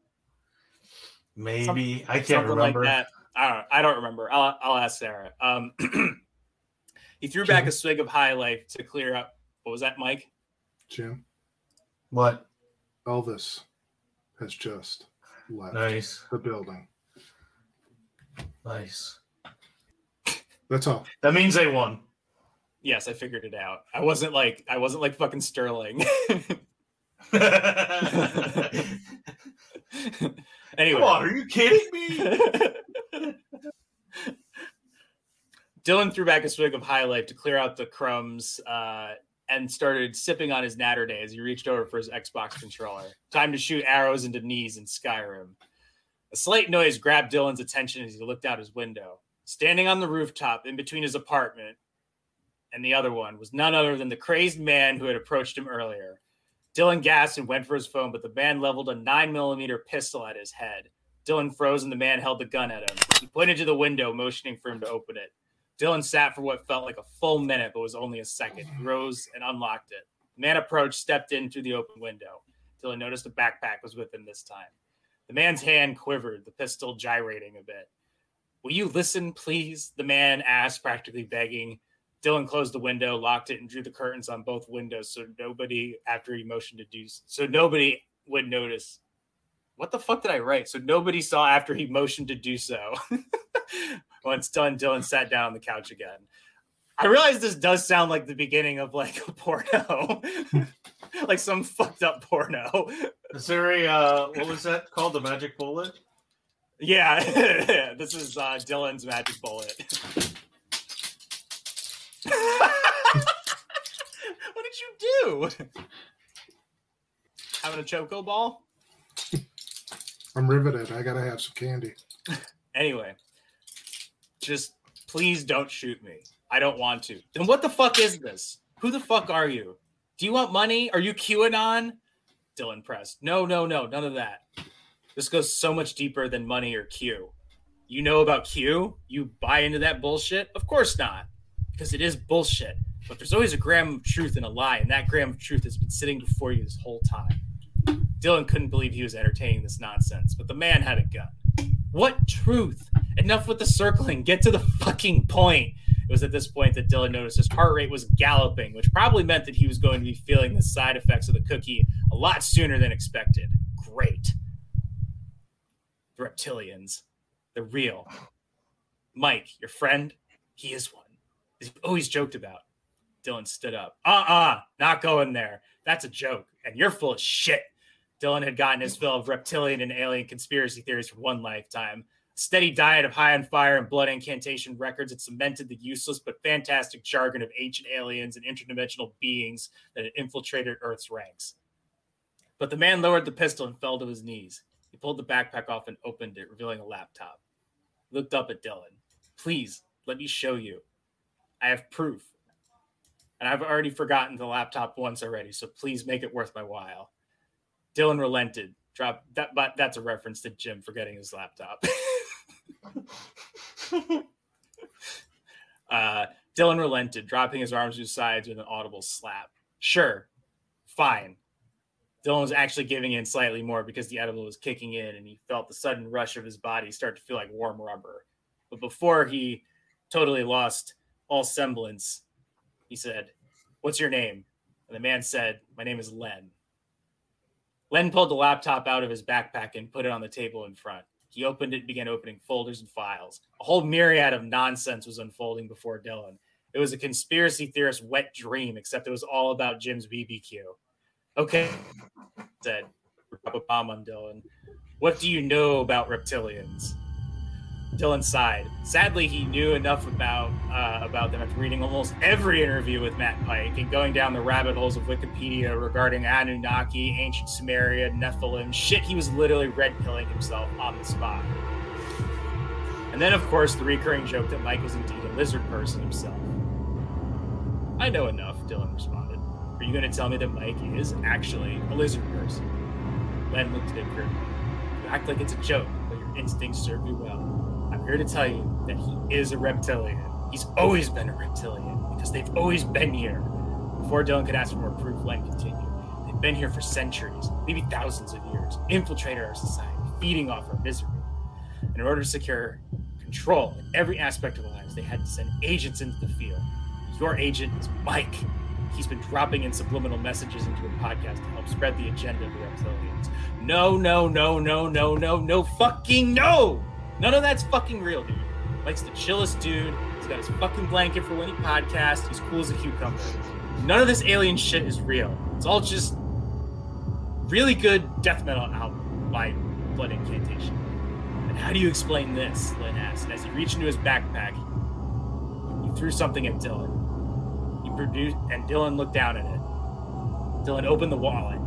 Maybe I can't Something remember. like that. I don't. I don't remember. I'll I'll ask Sarah. Um, [clears throat] he threw back a swig of High Life to clear up. What was that, Mike? Jim, What? Elvis has just left Nice, the building. nice. That's all. That means they won. Yes, I figured it out. I wasn't like I wasn't like fucking Sterling. [laughs] anyway, Come on, are you kidding me? [laughs] Dylan threw back a swig of High Life to clear out the crumbs uh, and started sipping on his Naturday as he reached over for his Xbox controller. Time to shoot arrows into knees in Skyrim. A slight noise grabbed Dylan's attention as he looked out his window. Standing on the rooftop in between his apartment and the other one was none other than the crazed man who had approached him earlier. Dylan gasped and went for his phone, but the man leveled a 9mm pistol at his head. Dylan froze and the man held the gun at him. He pointed to the window, motioning for him to open it. Dylan sat for what felt like a full minute, but was only a second. He rose and unlocked it. The man approached, stepped in through the open window. Dylan noticed a backpack was with him this time. The man's hand quivered, the pistol gyrating a bit. Will you listen, please? The man asked, practically begging. Dylan closed the window, locked it, and drew the curtains on both windows so nobody, after he motioned to do so, nobody would notice. What the fuck did I write? So nobody saw after he motioned to do so. [laughs] Once done, Dylan sat down on the couch again. I realize this does sound like the beginning of like a porno, [laughs] like some fucked up porno. Is there a uh, what was that called? The magic bullet? Yeah, [laughs] this is uh, Dylan's magic bullet. [laughs] what did you do? Having a choco ball? I'm riveted. I gotta have some candy. Anyway, just please don't shoot me. I don't want to. Then what the fuck is this? Who the fuck are you? Do you want money? Are you QAnon? Dylan pressed. No, no, no, none of that. This goes so much deeper than money or Q. You know about Q? You buy into that bullshit? Of course not, because it is bullshit. But there's always a gram of truth in a lie, and that gram of truth has been sitting before you this whole time. Dylan couldn't believe he was entertaining this nonsense, but the man had a gun. What truth? Enough with the circling. Get to the fucking point. It was at this point that Dylan noticed his heart rate was galloping, which probably meant that he was going to be feeling the side effects of the cookie a lot sooner than expected. Great. The reptilians. They're real. Mike, your friend, he is one. Always joked about. Dylan stood up. Uh uh-uh, uh, not going there. That's a joke. And you're full of shit. Dylan had gotten his fill of reptilian and alien conspiracy theories for one lifetime. A steady diet of high on fire and blood incantation records had cemented the useless but fantastic jargon of ancient aliens and interdimensional beings that had infiltrated Earth's ranks. But the man lowered the pistol and fell to his knees. He pulled the backpack off and opened it, revealing a laptop. He looked up at Dylan. Please, let me show you. I have proof. And I've already forgotten the laptop once already, so please make it worth my while. Dylan relented. Drop that, but that's a reference to Jim forgetting his laptop. [laughs] uh, Dylan relented, dropping his arms to his sides with an audible slap. Sure, fine. Dylan was actually giving in slightly more because the edible was kicking in and he felt the sudden rush of his body start to feel like warm rubber. But before he totally lost all semblance, he said, What's your name? And the man said, My name is Len. Len pulled the laptop out of his backpack and put it on the table in front. He opened it began opening folders and files. A whole myriad of nonsense was unfolding before Dylan. It was a conspiracy theorist's wet dream, except it was all about Jim's BBQ. Okay, said, drop a bomb on Dylan. What do you know about reptilians? Dylan sighed. Sadly, he knew enough about uh, about them after reading almost every interview with Matt Pike and going down the rabbit holes of Wikipedia regarding Anunnaki, ancient Sumeria, Nephilim. Shit, he was literally red pilling himself on the spot. And then, of course, the recurring joke that Mike was indeed a lizard person himself. I know enough, Dylan responded. Are you going to tell me that Mike is actually a lizard person? Len looked at him. You act like it's a joke, but your instincts serve you well. I'm here to tell you that he is a reptilian. He's always been a reptilian because they've always been here. Before Dylan could ask for more proof, Len continued. They've been here for centuries, maybe thousands of years, infiltrated our society, feeding off our misery. In order to secure control in every aspect of our lives, they had to send agents into the field. Your agent is Mike. He's been dropping in subliminal messages into a podcast to help spread the agenda of the reptilians. No, no, no, no, no, no, no, fucking no! None of that's fucking real, dude. Mike's the chillest dude. He's got his fucking blanket for when he podcasts. He's cool as a cucumber. None of this alien shit is real. It's all just really good death metal album by Blood Incantation. And how do you explain this? Len asked. And as he reached into his backpack, he threw something at Dylan. He produced, and Dylan looked down at it. Dylan opened the wallet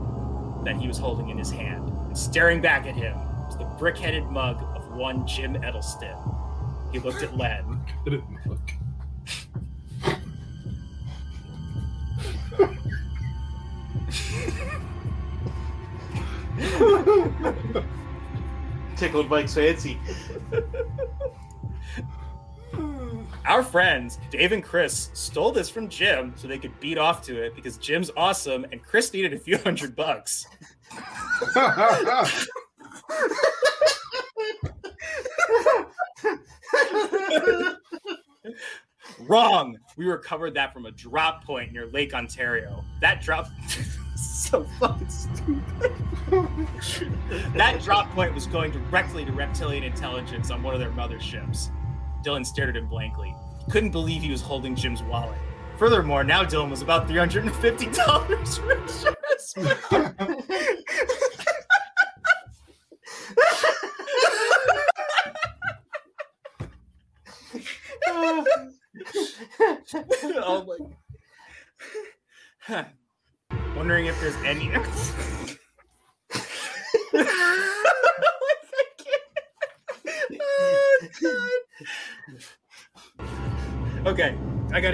that he was holding in his hand, and staring back at him was the brick-headed mug one Jim Edelston. He looked at Len. [laughs] Look look. Tickled Mike's fancy. Our friends, Dave and Chris, stole this from Jim so they could beat off to it because Jim's awesome and Chris needed a few hundred bucks. [laughs] [laughs] Wrong. We recovered that from a drop point near Lake Ontario. That drop [laughs] so fucking stupid. that drop point was going directly to reptilian intelligence on one of their motherships. Dylan stared at him blankly. couldn't believe he was holding Jim's wallet. Furthermore, now Dylan was about $350 rich. [laughs]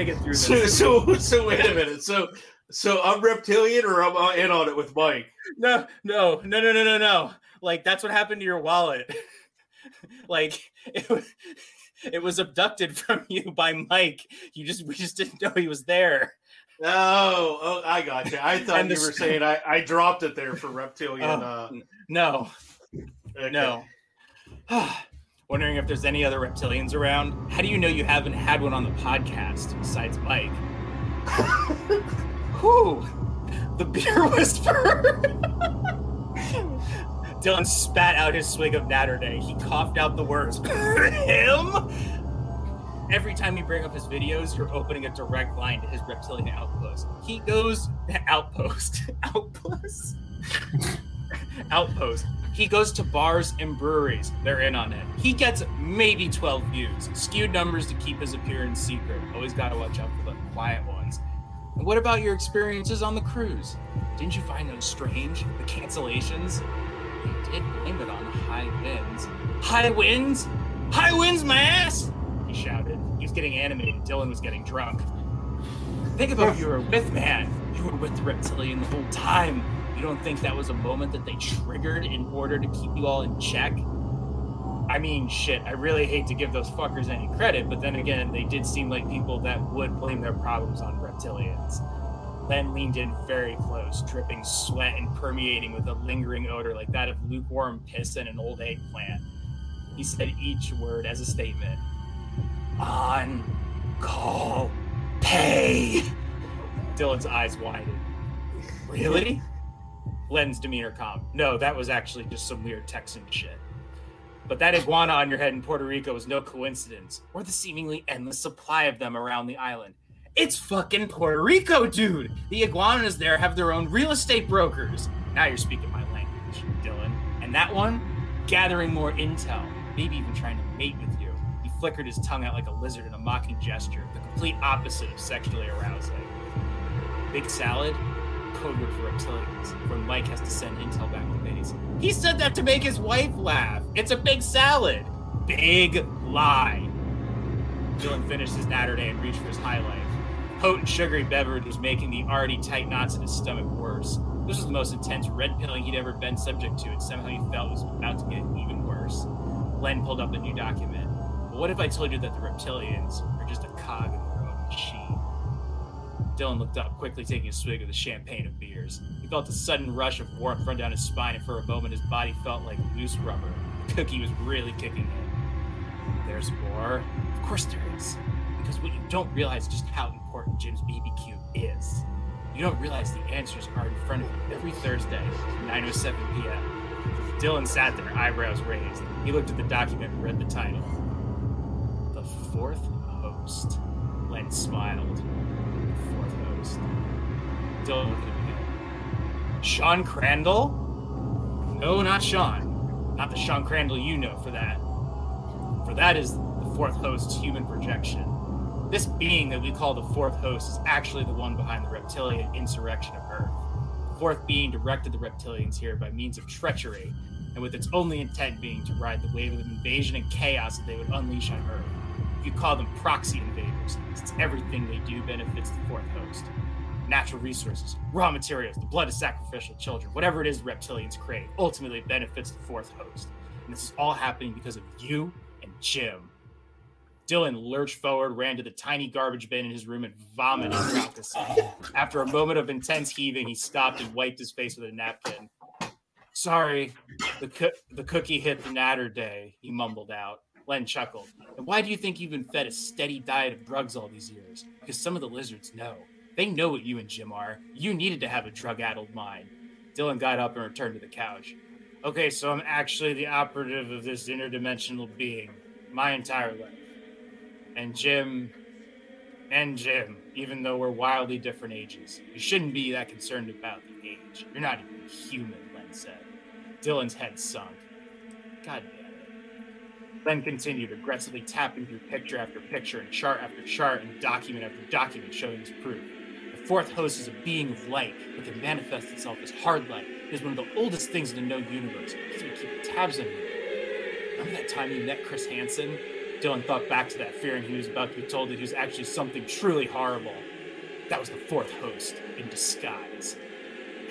Gotta get through So, this. so, so wait a minute. So, so I'm reptilian, or I'm in on it with Mike. No, no, no, no, no, no, no. Like that's what happened to your wallet. [laughs] like it was, it was abducted from [laughs] you by Mike. You just we just didn't know he was there. Oh, oh, I got [laughs] you. I thought you were saying I, I dropped it there for reptilian. Oh, uh, No, okay. no. [sighs] Wondering if there's any other reptilians around. How do you know you haven't had one on the podcast besides Mike? [laughs] Whew. The beer [laughs] whisperer. Dylan spat out his swig of Naturday. He coughed out the words, [laughs] him? Every time you bring up his videos, you're opening a direct line to his reptilian outpost. He goes, outpost, outpost, outpost. He goes to bars and breweries. They're in on it. He gets maybe 12 views. Skewed numbers to keep his appearance secret. Always gotta watch out for the quiet ones. And what about your experiences on the cruise? Didn't you find those strange? The cancellations? He did blame it on high winds. High winds? High winds, my ass! He shouted. He was getting animated. Dylan was getting drunk. Think about who you were with, man. You were with the reptilian the whole time. You don't think that was a moment that they triggered in order to keep you all in check? I mean, shit, I really hate to give those fuckers any credit, but then again, they did seem like people that would blame their problems on reptilians. Len leaned in very close, dripping sweat and permeating with a lingering odor like that of lukewarm piss and an old eggplant. He said each word as a statement. On call pay. Dylan's eyes widened. Really? Len's demeanor calm. No, that was actually just some weird Texan shit. But that iguana on your head in Puerto Rico was no coincidence, or the seemingly endless supply of them around the island. It's fucking Puerto Rico, dude! The iguanas there have their own real estate brokers. Now you're speaking my language, Dylan. And that one, gathering more intel, maybe even trying to mate with you. He flickered his tongue out like a lizard in a mocking gesture, the complete opposite of sexually arousing. Big salad, code word for reptilians, when Mike has to send intel back to base. He said that to make his wife laugh. It's a big salad. Big lie. Dylan finished his Naturday and reached for his high life. Potent sugary beverage was making the already tight knots in his stomach worse. This was the most intense red pilling he'd ever been subject to, and somehow he felt it was about to get even worse. Len pulled up a new document. But what if I told you that the reptilians are just a cog Dylan looked up, quickly taking a swig of the champagne of beers. He felt a sudden rush of warmth run down his spine, and for a moment his body felt like loose rubber. The cookie was really kicking in. There's more? Of course there is. Because what you don't realize is just how important Jim's BBQ is. You don't realize the answers are in front of you every Thursday, 9.07 p.m. Dylan sat there, eyebrows raised. He looked at the document and read the title. The Fourth Host. Len smiled. Dylan looked at him. Sean Crandall? No, not Sean. Not the Sean Crandall you know for that. For that is the fourth host's human projection. This being that we call the fourth host is actually the one behind the reptilian insurrection of Earth. The fourth being directed the reptilians here by means of treachery, and with its only intent being to ride the wave of invasion and chaos that they would unleash on Earth. You call them proxy invaders, since everything they do benefits the fourth host. Natural resources, raw materials, the blood of sacrificial children, whatever it is reptilians crave, ultimately benefits the fourth host. And this is all happening because of you and Jim. Dylan lurched forward, ran to the tiny garbage bin in his room, and vomited raucously. After a moment of intense heaving, he stopped and wiped his face with a napkin. Sorry, the coo- the cookie hit the Naturday, he mumbled out. Len chuckled. And why do you think you've been fed a steady diet of drugs all these years? Because some of the lizards know. They know what you and Jim are. You needed to have a drug addled mind. Dylan got up and returned to the couch. Okay, so I'm actually the operative of this interdimensional being my entire life. And Jim, and Jim, even though we're wildly different ages. You shouldn't be that concerned about the age. You're not even human, Len said. Dylan's head sunk. God damn it. Len continued, aggressively tapping through picture after picture and chart after chart and document after document showing his proof. The fourth host is a being of light that can manifest itself as hard light. It is one of the oldest things in the known universe. He's been keeping tabs on you. Remember that time you met Chris Hansen? Dylan thought back to that fear and he was about to be told that he was actually something truly horrible. That was the fourth host in disguise.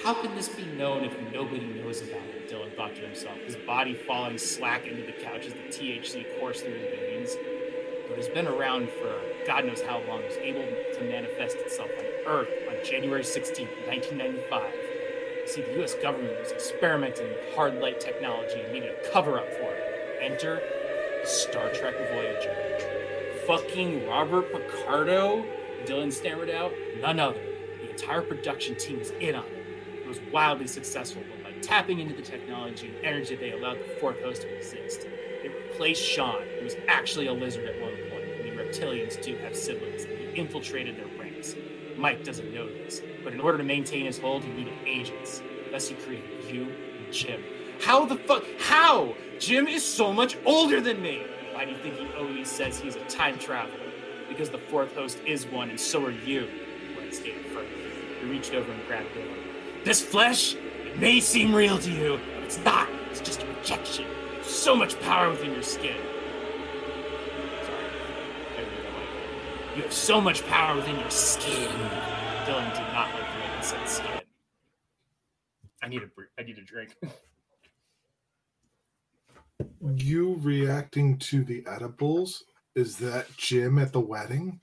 How can this be known if nobody knows about it? Dylan thought to himself, his body falling slack into the couch as the THC coursed through his veins. But it's been around for God knows how long. It was able to manifest itself on Earth on January 16, 1995. See, the US government was experimenting with hard light technology and needed a cover up for it. Enter Star Trek Voyager. Fucking Robert Picardo? Dylan stammered out. None other. The entire production team is in on it. It was wildly successful, but by tapping into the technology and energy, they allowed the fourth host to exist. They replaced Sean, who was actually a lizard at one point, and the reptilians do have siblings, and he infiltrated their ranks. Mike doesn't know this, but in order to maintain his hold, he needed agents. Thus, he created you and Jim. How the fuck? How? Jim is so much older than me. Why do you think he always says he's a time traveler? Because the fourth host is one, and so are you. Gwen stated further. He reached over and grabbed Dylan. This flesh, it may seem real to you, but it's not. It's just a rejection. So much power within your skin. Sorry. You have so much power within your skin. Dylan did not like the way he said skin. I need a I need a drink. You reacting to the edibles? Is that Jim at the wedding?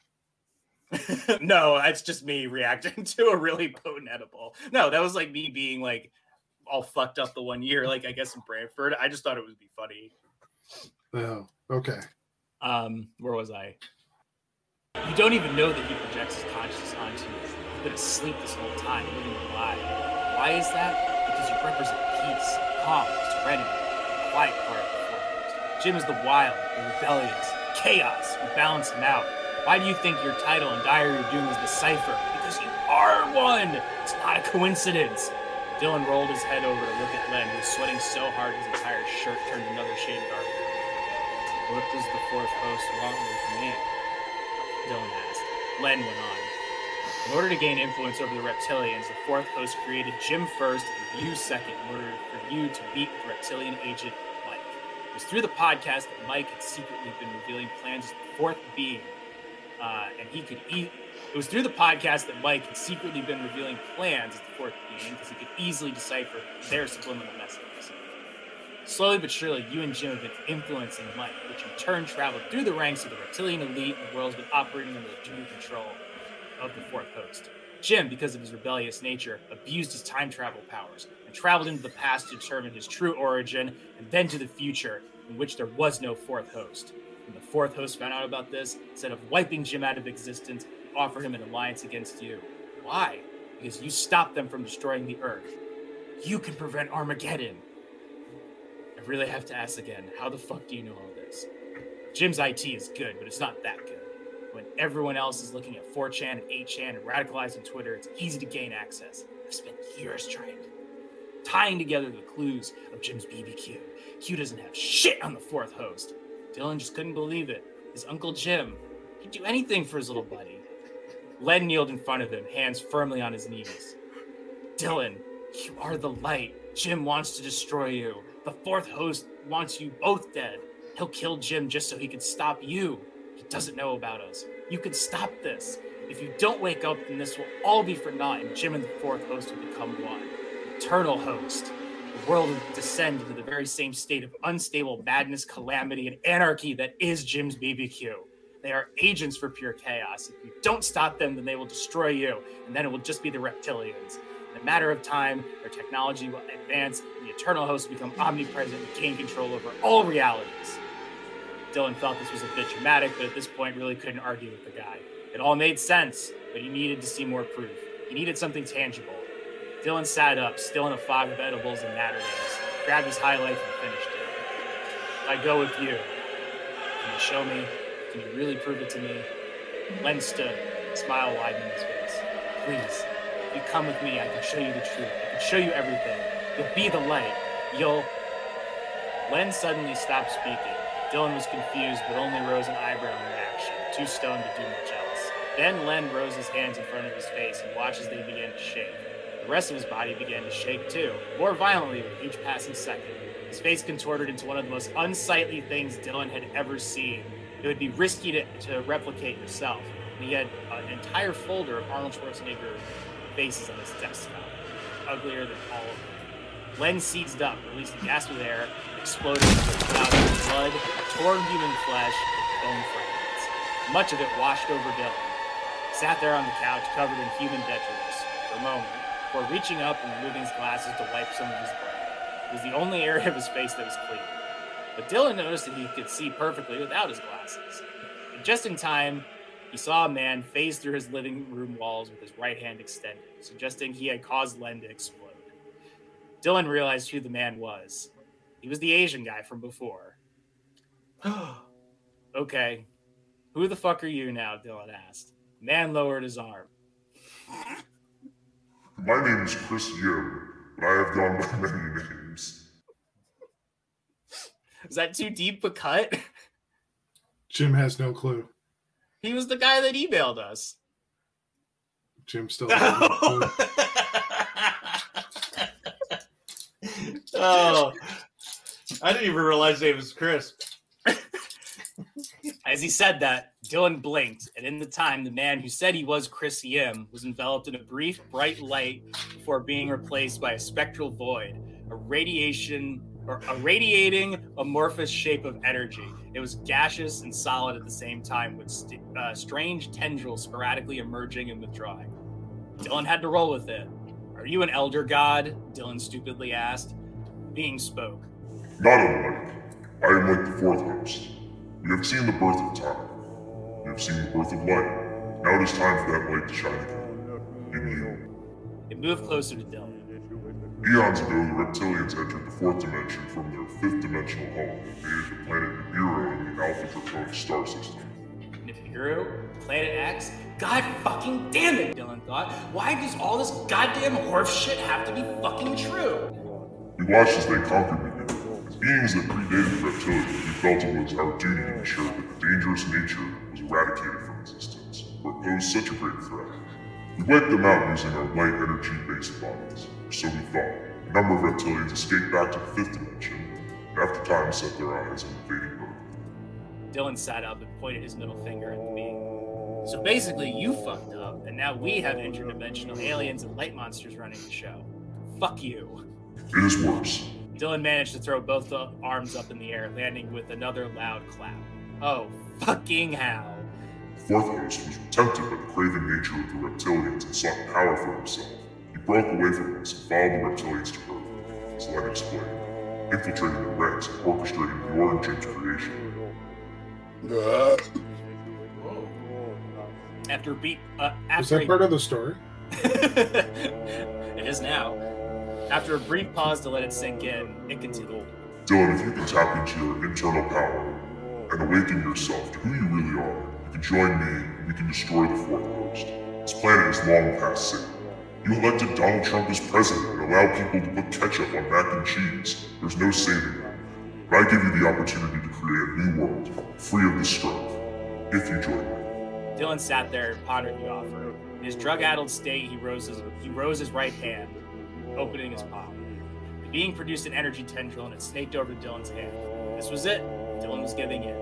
[laughs] no, it's just me reacting [laughs] to a really potent edible. No, that was like me being like all fucked up the one year, like I guess in Brantford. I just thought it would be funny. Oh, okay. Um, where was I? You don't even know that he projects his consciousness onto you. You've been asleep this whole time, living a lie. Why is that? Because you represent peace, calm, serenity, the quiet part of the fourth host. Jim is the wild, the rebellious, chaos. You balance him out. Why do you think your title and Diary of Doom is the Cipher? Because you are one! It's not a coincidence. Dylan rolled his head over to look at Len, who was sweating so hard his entire shirt turned another shade darker. What does the fourth host want with me? Dylan asked. Len went on. In order to gain influence over the reptilians, the fourth host created Jim first and you second in order for you to meet the reptilian agent Mike. It was through the podcast that Mike had secretly been revealing plans as the fourth being, uh, and he could eat. It was through the podcast that Mike had secretly been revealing plans as the fourth being because he could easily decipher their subliminal messages. Slowly but surely, you and Jim have been influencing Mike, which in turn traveled through the ranks of the reptilian elite, and the world's been operating under the due control of the fourth host. Jim, because of his rebellious nature, abused his time travel powers and traveled into the past to determine his true origin, and then to the future, in which there was no fourth host. When the fourth host found out about this, instead of wiping Jim out of existence, offered him an alliance against you. Why? Because you stopped them from destroying the Earth. You can prevent Armageddon. I really have to ask again, how the fuck do you know all this? Jim's IT is good, but it's not that good. When everyone else is looking at 4chan and 8chan and radicalizing Twitter, it's easy to gain access. I've spent years trying to tying together the clues of Jim's BBQ. Q doesn't have shit on the fourth host. Dylan just couldn't believe it. His uncle Jim, he'd do anything for his little buddy. Len kneeled in front of him, hands firmly on his knees. Dylan, you are the light. Jim wants to destroy you. The fourth host wants you both dead. He'll kill Jim just so he can stop you. He doesn't know about us. You can stop this. If you don't wake up, then this will all be for naught, and Jim and the fourth host will become one. Eternal host. The world descend into the very same state of unstable madness, calamity, and anarchy that is Jim's BBQ. They are agents for pure chaos. If you don't stop them, then they will destroy you, and then it will just be the reptilians. In a matter of time, their technology will advance, and the Eternal Host will become omnipresent and gain control over all realities. Dylan felt this was a bit dramatic, but at this point really couldn't argue with the guy. It all made sense, but he needed to see more proof. He needed something tangible. Dylan sat up, still in a fog of edibles and Naturdays, grabbed his high life and finished it. I go with you. Can you show me? Can you really prove it to me? Len stood, smile widening his face. Please, if you come with me, I can show you the truth. I can show you everything. You'll be the light. You'll. Len suddenly stopped speaking. Dylan was confused, but only rose an eyebrow in reaction, too stoned to do much else. Then Len rose his hands in front of his face and watched as they began to shake. The rest of his body began to shake too, more violently with each passing second. His face contorted into one of the most unsightly things Dylan had ever seen. It would be risky to, to replicate yourself. And he had an entire folder of Arnold Schwarzenegger faces on his desktop, uglier than all of them. Len seized up, released a gasp of air, exploded into a cloud of blood, torn human flesh, and bone fragments. Much of it washed over Dylan. He sat there on the couch, covered in human detritus, for a moment, before reaching up and removing his glasses to wipe some of his blood. It was the only area of his face that was clean. But Dylan noticed that he could see perfectly without his glasses. And just in time, he saw a man phase through his living room walls with his right hand extended, suggesting he had caused Len to explode. Dylan realized who the man was. He was the Asian guy from before. [gasps] okay, who the fuck are you now? Dylan asked. The man lowered his arm. My name is Chris Yim, but I have gone by [laughs] many names. Is that too deep a cut? Jim has no clue. He was the guy that emailed us. Jim still [laughs] has no clue. oh, I didn't even realize his name was Chris. [laughs] As he said that, Dylan blinked, and in the time, the man who said he was Chris Yim was enveloped in a brief, bright light before being replaced by a spectral void, a radiation or a radiating amorphous shape of energy. It was gaseous and solid at the same time, with st- uh, strange tendrils sporadically emerging and withdrawing. Dylan had to roll with it. Are you an elder god? Dylan stupidly asked. Being spoke. Not unlike. I am like the fourth host. We have seen the birth of time. We have seen the birth of light. Now it is time for that light to shine again. In you. It moved closer to Dylan. Eons ago, the reptilians entered the fourth dimension from their fifth dimensional home and invaded the planet Nibiru in the Alpha Draconis star system. Nibiru? Planet X? God fucking damn it, Dylan thought. Why does all this goddamn horse shit have to be fucking true? We watched as they conquered beings that predated the reptilians, we felt it was our duty to ensure that the dangerous nature was eradicated from existence, it posed such a great threat. We wiped them out using our light energy-based bodies, or so we thought. A number of reptilians escaped back to the fifth dimension, and after time set their eyes on invading Earth. Dylan sat up and pointed his middle finger at me. So basically, you fucked up, and now we have interdimensional aliens and light monsters running the show. Fuck you. It is worse. Dylan managed to throw both arms up in the air, landing with another loud clap. Oh, fucking hell. The fourth host was tempted by the craven nature of the reptilians and sought power for himself. He broke away from us and followed the reptilians to Earth, as Len explained, infiltrating the ranks and orchestrating the and Jim's creation. After beat, uh, Is after that a- part of the story? [laughs] it is now. After a brief pause to let it sink in, it continued. Dylan, if you can tap into your internal power and awaken yourself to who you really are, you can join me and we can destroy the fourth host. This planet is long past safe. You elected Donald Trump as president and allow people to put ketchup on mac and cheese. There's no saving that. But I give you the opportunity to create a new world, free of this strife, if you join me. Dylan sat there and pondered the offer. In his drug-addled state, he rose his he rose his right hand, opening his palm. The being produced an energy tendril and it snaked over to Dylan's hand. This was it. Dylan was giving in.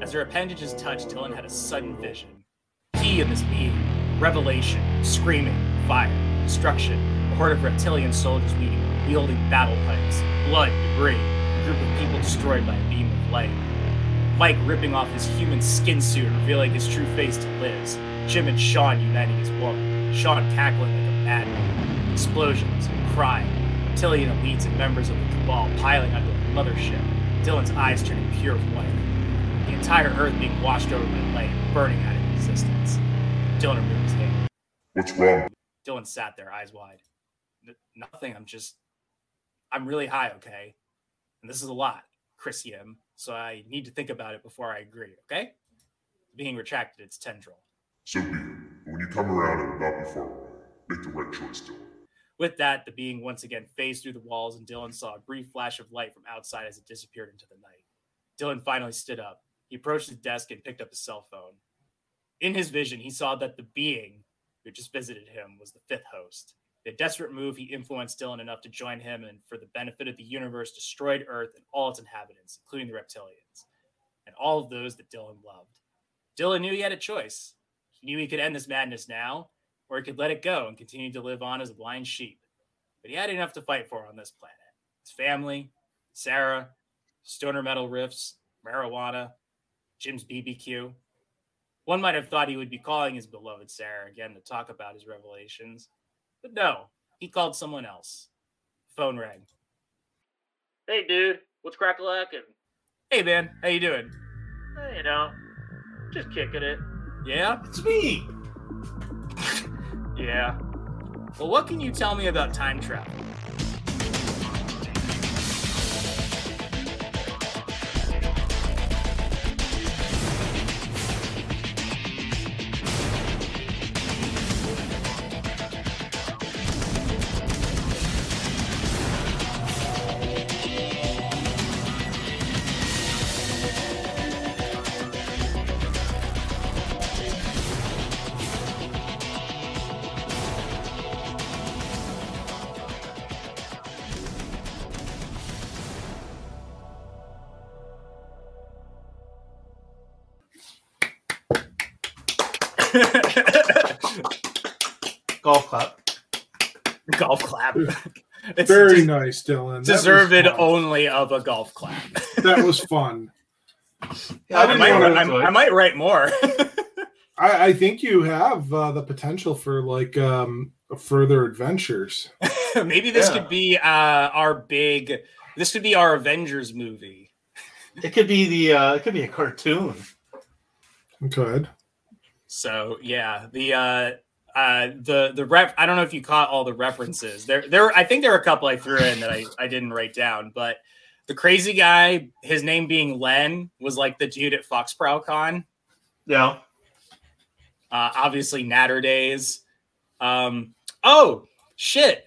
As their appendages touched, Dylan had a sudden vision. He and this being, revelation, screaming, fire, destruction, a horde of reptilian soldiers wielding, wielding battle pikes, blood, debris, a group of people destroyed by a beam of light. Mike ripping off his human skin suit, revealing his true face to Liz. Jim and Sean uniting as one. Sean cackling like a madman. Explosions, and crying. Reptilian elites and members of the Cabal piling onto a mothership. Dylan's eyes turning pure white. The entire Earth being washed over by light, burning out of existence. Dylan removed his hand. What's wrong? Dylan sat there, eyes wide. "N- nothing. I'm just. I'm really high, okay? And this is a lot, Chris Yim. So I need to think about it before I agree, okay? Being retracted its tendril. So be it. When you come around, it will not be far away. Make the right choice, Dylan. With that, the being once again phased through the walls, and Dylan saw a brief flash of light from outside as it disappeared into the night. Dylan finally stood up. He approached his desk and picked up his cell phone. In his vision, he saw that the being who just visited him was the fifth host. A desperate move, he influenced Dylan enough to join him and, for the benefit of the universe, destroyed Earth and all its inhabitants, including the reptilians, and all of those that Dylan loved. Dylan knew he had a choice. He knew he could end this madness now, or he could let it go and continue to live on as a blind sheep. But he had enough to fight for on this planet his family, Sarah, stoner metal riffs, marijuana, Jim's BBQ. One might have thought he would be calling his beloved Sarah again to talk about his revelations, but no, he called someone else. Phone rang. Hey, dude, what's crackalacking? Hey, man, how you doing? you know, just kicking it. Yeah, It's me. Yeah. Well, what can you tell me about time travel? It's Very des- nice, Dylan. That deserved only of a golf clap. [laughs] That was fun. Yeah, I I, might, I, I might write more. [laughs] I, I think you have uh, the potential for like um, further adventures. [laughs] Maybe this Yeah. could be uh, our big. This could be our Avengers movie. It could be the. Uh, it could be a cartoon. Good. So yeah, the uh, the the ref. I don't know if you caught all the references. There, there. I think there were a couple I threw in that I I didn't write down, but the crazy guy, his name being Len, was like the dude at Fox Con. Yeah. Uh, obviously, Naturdays. Um, oh shit!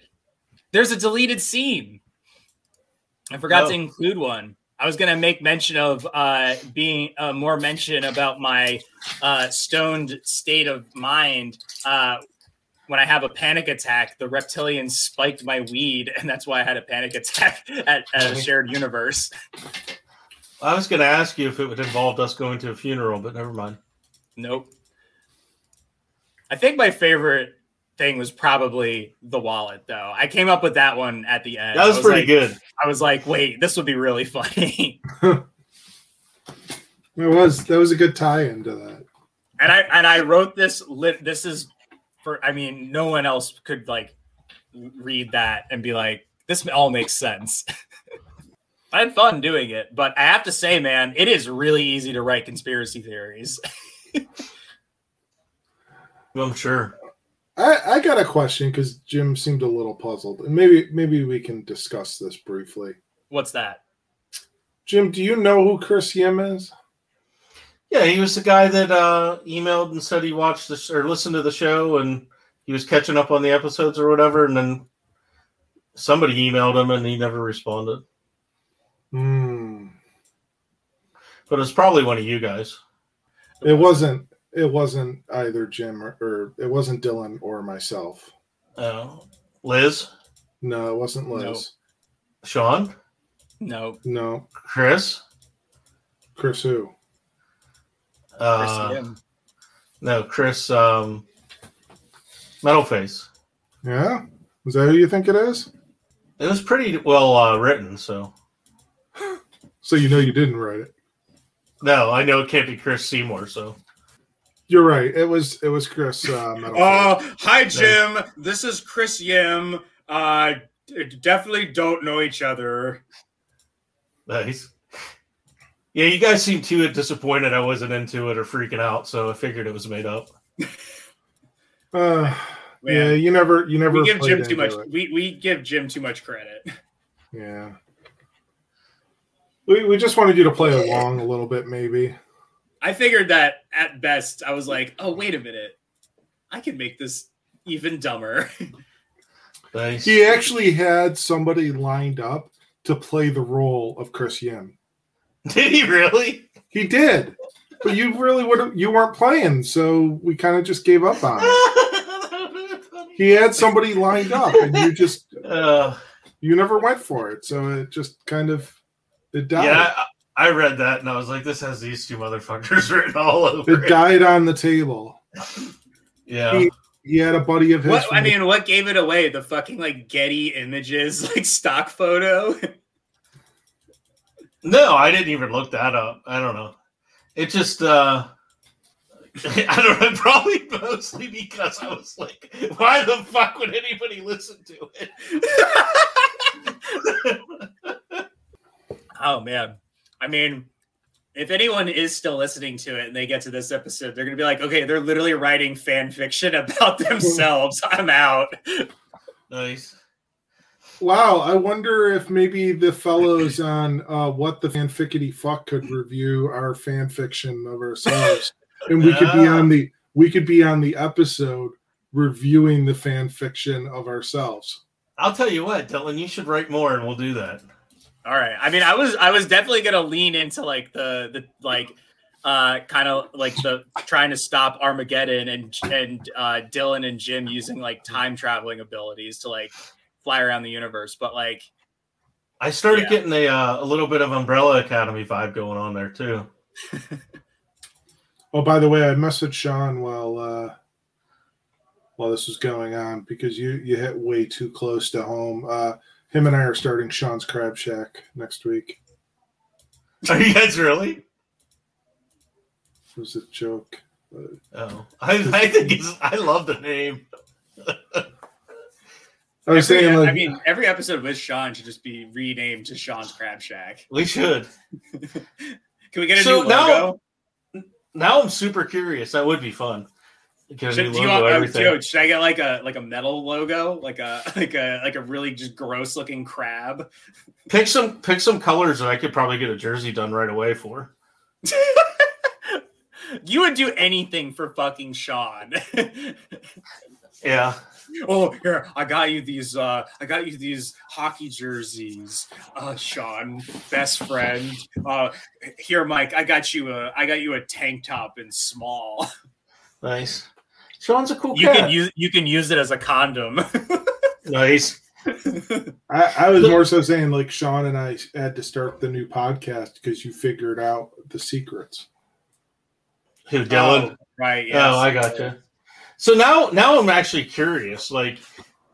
There's a deleted scene. I forgot to Oh. include one. I was gonna make mention of uh, being uh, more mention about my uh, stoned state of mind uh, when I have a panic attack. The reptilians spiked my weed, and that's why I had a panic attack [laughs] at, at a shared universe. I was going to ask you if it would involve us going to a funeral, but never mind. Nope. I think my favorite thing was probably the wallet, though. I came up with that one at the end. That was, I pretty like- good. I was like, wait, this would be really [laughs] funny. [laughs] It was that was a good tie into that. and I and I wrote this lit this is for I mean, no one else could like read that and be like, this all makes sense. [laughs] I had fun doing it, but I have to say, man, it is really easy to write conspiracy theories. I'm sure. I, I got a question because Jim seemed a little puzzled, and maybe maybe we can discuss this briefly. What's that? Jim, do you know who Chris Yim is? Yeah, he was the guy that uh, emailed and said he watched this or listened to the show and he was catching up on the episodes or whatever. And then somebody emailed him and he never responded. Hmm. But it's probably one of you guys. It wasn't. It wasn't either Jim or, or it wasn't Dylan or myself. Uh, Liz, No, it wasn't Liz. No. Sean, No, No, Chris. Chris who? Chris Uh, Yim. no, Chris um, Metalface. Yeah, is that who you think it is? It was pretty well uh, written, so [gasps] So you know you didn't write it. no, I know it can't be Chris Seymour. So You're right. It was it was Chris. Uh, Metalface. Oh, hi, Jim. This is Chris Yim. Uh, definitely don't know each other. nice. Yeah, you guys seem too disappointed I wasn't into it or freaking out, so I figured it was made up. Uh, Man. yeah, you never you never We give Jim too much. it. We, we give Jim too much credit. Yeah. We, we just wanted you to play along a little bit, maybe. I figured that at best, I was like, oh, wait a minute. I can make this even dumber. [laughs] Nice. He actually had somebody lined up to play the role of Chris Yim. Did he really? He did, but you really would you weren't playing, so we kind of just gave up on it. [laughs] He had somebody lined up, and you just Uh, you never went for it, so it just kind of it died. yeah, I I read that and I was like, this has these two motherfuckers [laughs] written all over It it. died on the table. Yeah. He- He had a buddy of his. what, from I the- mean, what gave it away? The fucking like Getty images, [laughs] like stock photo. No, I didn't even look that up. I don't know. It just uh [laughs] I don't know, probably mostly because I was like, why the fuck would anybody listen to it? oh man, I mean, if anyone is still listening to it and they get to this episode, they're gonna be like, okay, they're literally writing fan fiction [laughs] about themselves. [laughs] I'm out. nice. Wow, I wonder if maybe the fellows on uh, what the fanfickety fuck could review our fan fiction of ourselves, [laughs] and we could be on the we could be on the episode reviewing the fan fiction of ourselves. I'll tell you what, Dylan, you should write more and we'll do that. All right. I mean, I was I was definitely gonna lean into like the the like uh kind of like the trying to stop Armageddon and and uh Dylan and Jim using like time traveling abilities to like fly around the universe, but like I started Yeah. getting a uh, a little bit of Umbrella Academy vibe going on there too. [laughs] Oh, by the way, I messaged Sean while uh, while this was going on because you you hit way too close to home. Uh, him and I are starting Sean's Crab Shack next week. Are you guys really? It was a joke. Oh, I, I think it's. I love the name. [laughs] I was every- saying, like, I mean, every episode with Sean should just be renamed to Sean's Crab Shack. [laughs] We should. Can we get a So new now- logo? Now I'm super curious. That would be fun. Get Should, do you want, uh. Joe, should I get like a like a metal logo, like a [laughs] like a like a really just gross looking crab? [laughs] Pick some pick some colors that I could probably get a jersey done right away for. you would do anything for fucking Sean. [laughs] Yeah. oh, here I got you these. uh I got you these hockey jerseys, uh Sean, best friend. Uh Here, Mike, I got you a I got you a tank top in small. Nice. Sean's a cool You cat. can use you can use it as a condom. [laughs] nice. I, I was more so saying, like, Sean and I had to start the new podcast because you figured out the secrets. Who Dylan? Oh, right. Oh, yes. Oh, I gotcha. So now now I'm actually curious. Like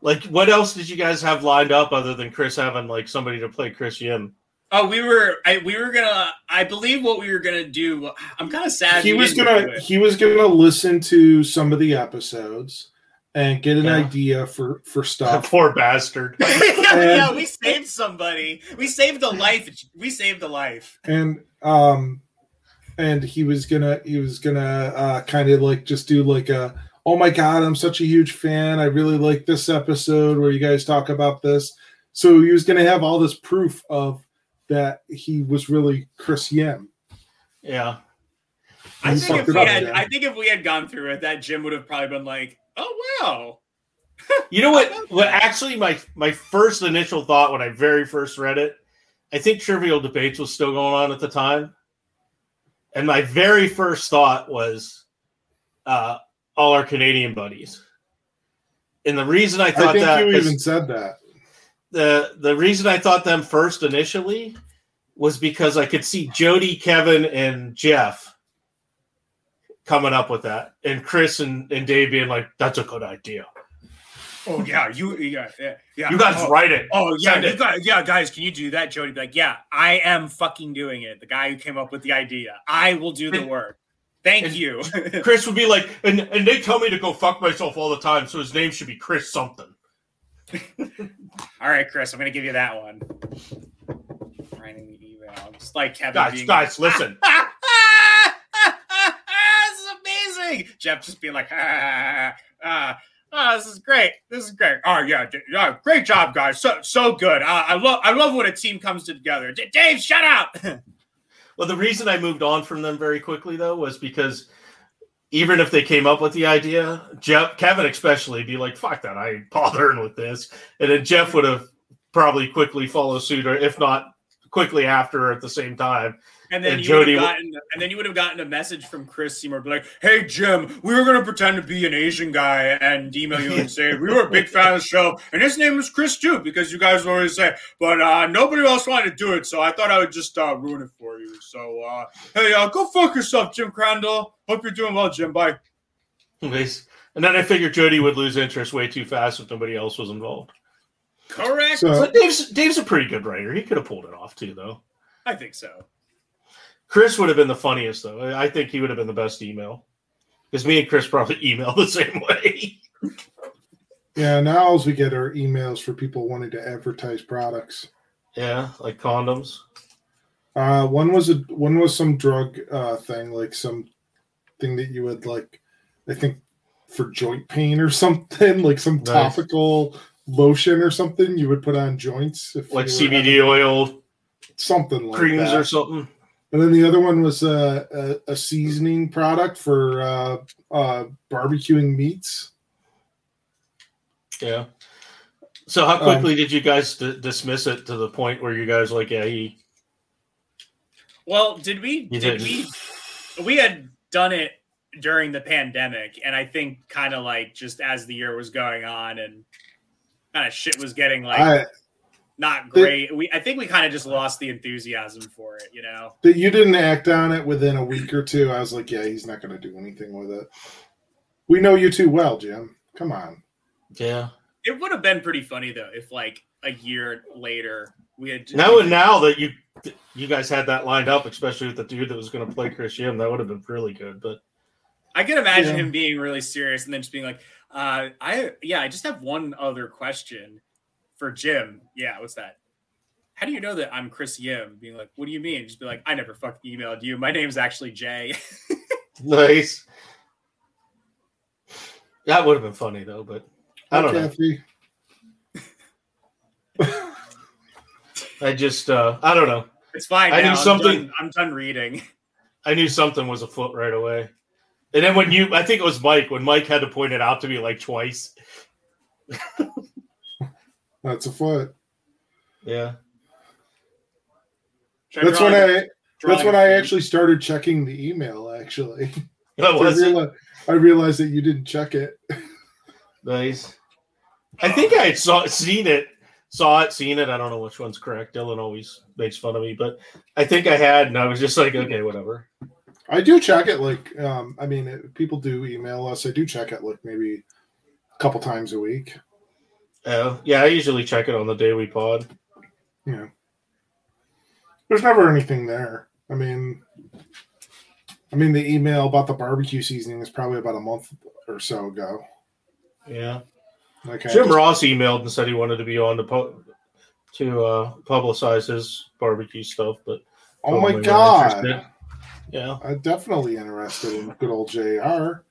like what else did you guys have lined up other than Chris having like somebody to play Chris Yim? Oh, we were I, we were gonna. I believe what we were gonna do. I'm kind of sad. He was gonna he was gonna listen to some of the episodes and get an Yeah. idea for for stuff. [laughs] Poor bastard. [laughs] yeah, we saved somebody. We saved a life. We saved a life. and um and he was gonna he was gonna uh kind of like just do like a oh my god i'm such a huge fan i really like this episode where you guys talk about this so he was gonna have all this proof of that he was really chris yim Yeah. I think if we had, Jim. I think if we had gone through it, that Jim would have probably been like, "Oh wow, [laughs] You know what? [laughs] What actually my my first initial thought when I very first read it, I think Trivial Debates was still going on at the time, and my very first thought was, uh, all our Canadian buddies. And the reason I i thought think that you is- even said that the the reason I thought them first initially was because I could see Jody, Kevin, and Jeff coming up with that, and Chris and, and Dave being like, "That's a good idea. oh yeah, you yeah yeah, yeah. You guys oh, write it." Oh yeah, you it. guys, yeah, guys, can you do that? Jody, be like, yeah, I am fucking doing it. The guy who came up with the idea, I will do the work. Thank and- you. [laughs] Chris would be like, and, and they tell me to go fuck myself all the time, so his name should be Chris something. [laughs] All right, Chris, I'm gonna give you that one. Writing the email, just like Kevin. Guys, being guys, listen. [laughs] this is amazing. Jeff just being like, ah, [laughs] ah, ah, this is great. This is great. Oh yeah, yeah, great job, guys. So so good. Uh, I love I love when a team comes together. D- Dave, shut up. Well, the reason I moved on from them very quickly though was because even if they came up with the idea, Jeff, Kevin especially, be like, "Fuck that! I ain't bothering with this," and then Jeff would have probably quickly follow suit, or if not quickly after, at the same time. And then And you would Jody have w- gotten, and then you would have gotten a message from Chris Seymour, like, "Hey Jim, we were gonna pretend to be an Asian guy and email you and [laughs] say we were a big fan of the show, and his name is Chris too, because you guys always say, but uh, nobody else wanted to do it, so I thought I would just uh, ruin it for you. So uh, hey, uh, go fuck yourself, Jim Crandall. Hope you're doing well, Jim. Bye." Nice. And then I figured Jody would lose interest way too fast if nobody else was involved. Correct. So But Dave's Dave's a pretty good writer. He could have pulled it off too, though. I think so. Chris would have been the funniest, though. I think he would have been the best email because me and Chris probably [laughs] email the same way. yeah, now as we get our emails for people wanting to advertise products. yeah, like condoms. Uh, one was a one was some drug uh, thing, like some thing that you would like, I think, for joint pain or [laughs] something, like some Nice. topical lotion or something you would put on joints, if like CBD oil something like creams that. or something. And then the other one was a, a, a seasoning product for uh, uh, barbecuing meats. Yeah. So Um, how quickly did you guys d- dismiss it to the point where you guys like, yeah, he Well, did we? You did didn't. we? We had done it during the pandemic, and I think kind of like just as the year was going on and kind of shit was getting like I, not the- great. We I think we kind of just lost the enthusiasm for it, you know. that you didn't act on it within a week or two. I was like, yeah, he's not going to do anything with it. We know you too well, Jim. Come on. yeah. It would have been pretty funny though if like a year later we had Now and now that you you guys had that lined up, especially with the dude that was going to play Chris Yim, that would have been really good. But I can imagine Yeah. him being really serious and then just being like, uh, I yeah, I just have one other question for Jim. Yeah, what's that? How do you know that I'm Chris Yim? Being like, what do you mean? Just be like, I never fucking emailed you. My name's actually Jay. [laughs] nice. That would have been funny though, but I don't know. Kathy. [laughs] I just uh I don't know. it's fine. I now. knew I'm something- done- I'm done reading. I knew something was afoot right away. And then when you I think it was Mike, when Mike had to point it out to me like twice. [laughs] That's a foot. Yeah. Should That's draw when like a- I. draw That's when a I thing? actually started checking the email. Actually, [laughs] That I, was it. realized, I realized that you didn't check it. Nice. I think I saw seen it, saw it, seen it. I don't know which one's correct. Dylan always makes fun of me, but I think I had, and I was just like, okay, whatever. I do check it. Like, um, I mean, it, people do email us. I do check it like maybe a couple times a week. Uh, yeah, I usually check it on the day we pod. Yeah. There's never anything there. I mean, I mean, the email about the barbecue seasoning is probably about a month or so ago. Yeah. I Jim Ross emailed and said he wanted to be on to pu- to uh, publicize his barbecue stuff, but oh my him we weren't god, yeah, I'm definitely interested in good old Jr.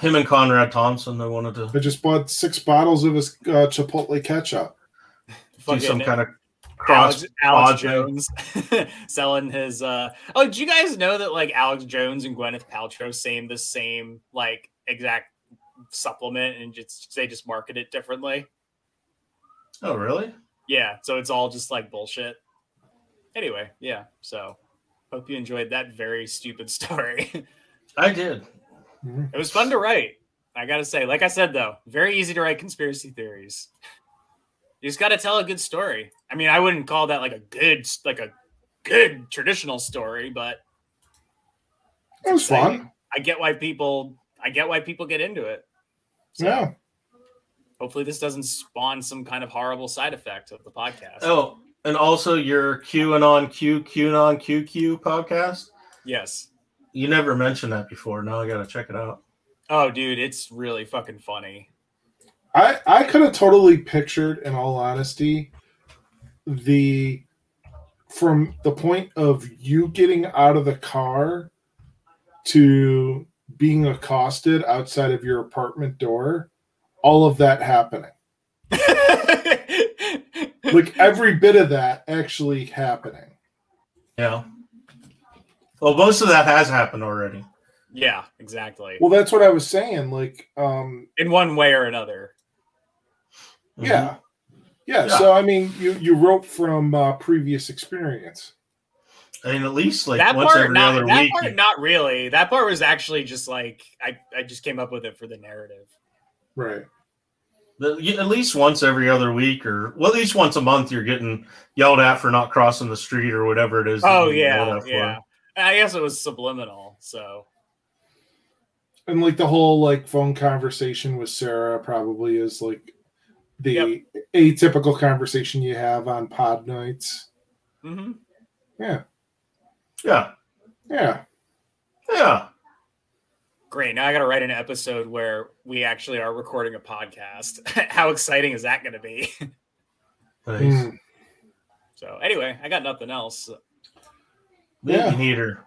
him and Conrad Thompson, they wanted to I just bought six bottles of his uh, Chipotle ketchup. do some kind of cross. Alex, Alex Jones [laughs] selling his uh oh do you guys know that like Alex Jones and Gwyneth Paltrow same the same like exact supplement and just they just market it differently Oh, really? yeah so it's all just like bullshit anyway yeah so hope you enjoyed that very stupid [laughs] story I did. Mhm. it was fun to write I gotta say like I said though very easy to write conspiracy theories you just gotta tell a good story I mean I wouldn't call that like a good like a good traditional story but It was fun. I get why people I get why people get into it. So Yeah. hopefully this doesn't spawn some kind of horrible side effect of the podcast. Oh, and also your QAnon Q QAnon QQ podcast. yes. You never mentioned that before. Now I gotta check it out. Oh dude, it's really fucking funny. I I could have totally pictured, in all honesty, the from the point of you getting out of the car to being accosted outside of your apartment door, all of that happening. [laughs] Like every bit of that actually happening. Yeah. Well, most of that has happened already. Yeah, exactly. Well, that's what I was saying. Like, um, In one way or another. yeah. yeah, Yeah. So I mean, you you wrote from uh, previous experience. I mean, at least like that once part, every not, other that week. part, not really. That part was actually just like I, I just came up with it for the narrative. Right. the- you- at least once every other week, or well, at least once a month, you're getting yelled at for not crossing the street or whatever it is. Oh you yeah, for. yeah. I guess it was subliminal. So And like the whole like phone conversation with Sarah probably is like the Yep. atypical conversation you have on pod nights. mhm. Yeah. yeah, Yeah. yeah. great. Now I got to write an episode where we actually are recording a podcast. [laughs] How exciting is that going to be? [laughs] Nice. Mm. so anyway, I got nothing else. Maybe Yeah. neater.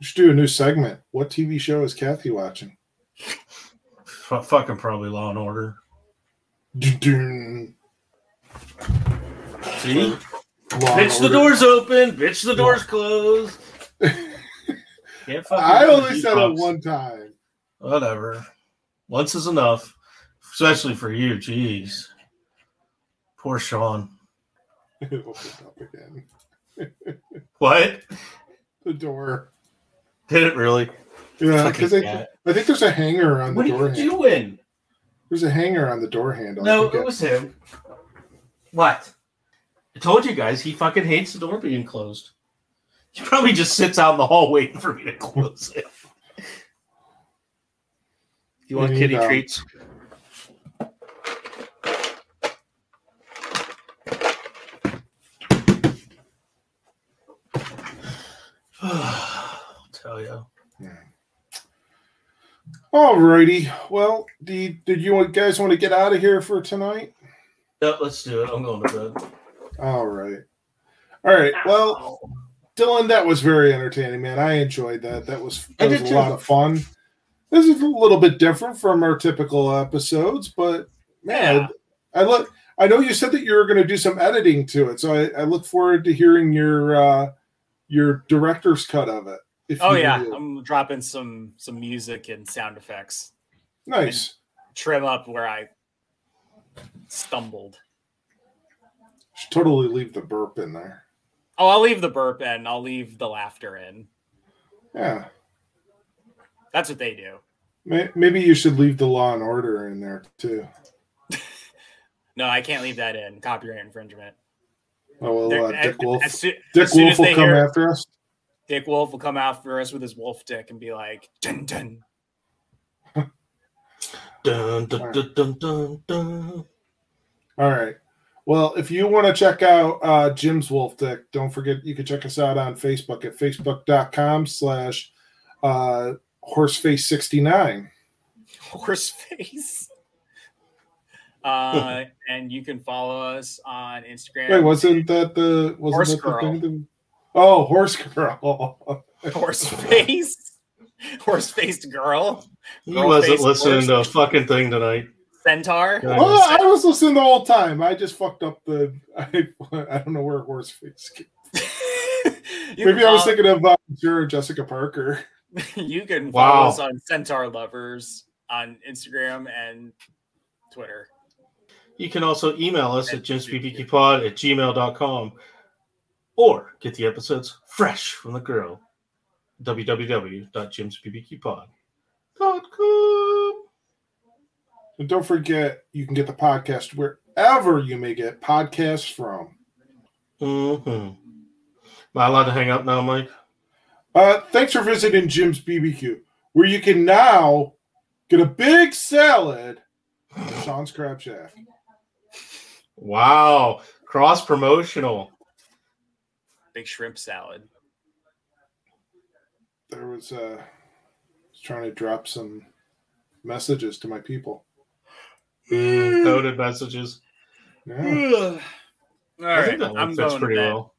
We should do a new segment. What TV show is Kathy watching? F- fucking probably Law and Order. Dun-dun. See, Law and bitch, the Order. door's open. Bitch, the door's closed. [laughs] Can't I only said it one time. Whatever. Once is enough, especially for you. Jeez. Poor Sean. [laughs] It opened up again. What? The door. Did it really? Yeah, because I. I think there's a hanger on the What are door you handle. doing? There's a hanger on the door handle. No, it was him. What? I told you guys he fucking hates the door being closed. He probably just sits out in the hall waiting for me to close it. You want kitty treats? I'll tell you. Alrighty. Well, you, did you guys want to get out of here for tonight? Yep, let's do it. I'm going to bed. All right. All right. Well, Dylan, that was very entertaining, man. I enjoyed that. That was that was a too. lot of fun. This is a little bit different from our typical episodes, but man, Yeah. I look. I know you said that you were going to do some editing to it, so I, I look forward to hearing your uh, your director's cut of it. Oh yeah. I'm dropping some some music and sound effects. nice. Trim up where I stumbled. Should totally leave the burp in there. Oh, I'll leave the burp in. I'll leave the laughter in. Yeah, That's what they do. Maybe you should leave the Law and Order in there too. [laughs] No, I can't leave that in. Copyright infringement. Oh well, uh, Dick Wolf. as soo- Dick as Wolf will come hear- after us. Dick Wolf will come after us with his wolf dick and be like, dun dun. Dun, dun, dun, dun, dun, dun. All right. Well, if you want to check out uh, Jim's Wolf Dick, don't forget you can check us out on Facebook at facebook.com slash uh, horseface69. Horseface. Uh, [laughs] and you can follow us on Instagram. Wait, wasn't that the wasn't Horse that the Girl. thing that- oh, horse girl. [laughs] horse face? Horse faced girl? He wasn't face listening to a fucking thing tonight. Centaur? Well, I was listening the whole time. I just fucked up the. I, I don't know where horse face. came- [laughs] Maybe can I was thinking of uh, Sarah Jessica Parker. [laughs] you can follow Wow. us on Centaur Lovers on Instagram and Twitter. You can also email us at jimsbbqpod at gmail.com or get the episodes fresh from the girl. www.jimsbbqpod.com. And don't forget, you can get the podcast wherever you may get podcasts from. Mm-hmm. Am I allowed to hang up now, Mike? Uh, thanks for visiting Jim's BBQ, where you can now get a big salad at Sean's Crab Shack. Wow. Cross promotional. Big shrimp salad. There was uh, was trying to drop some messages to my people. Mm, coded messages. Yeah. [sighs] All I think that I'm fits going to pretty bed. well.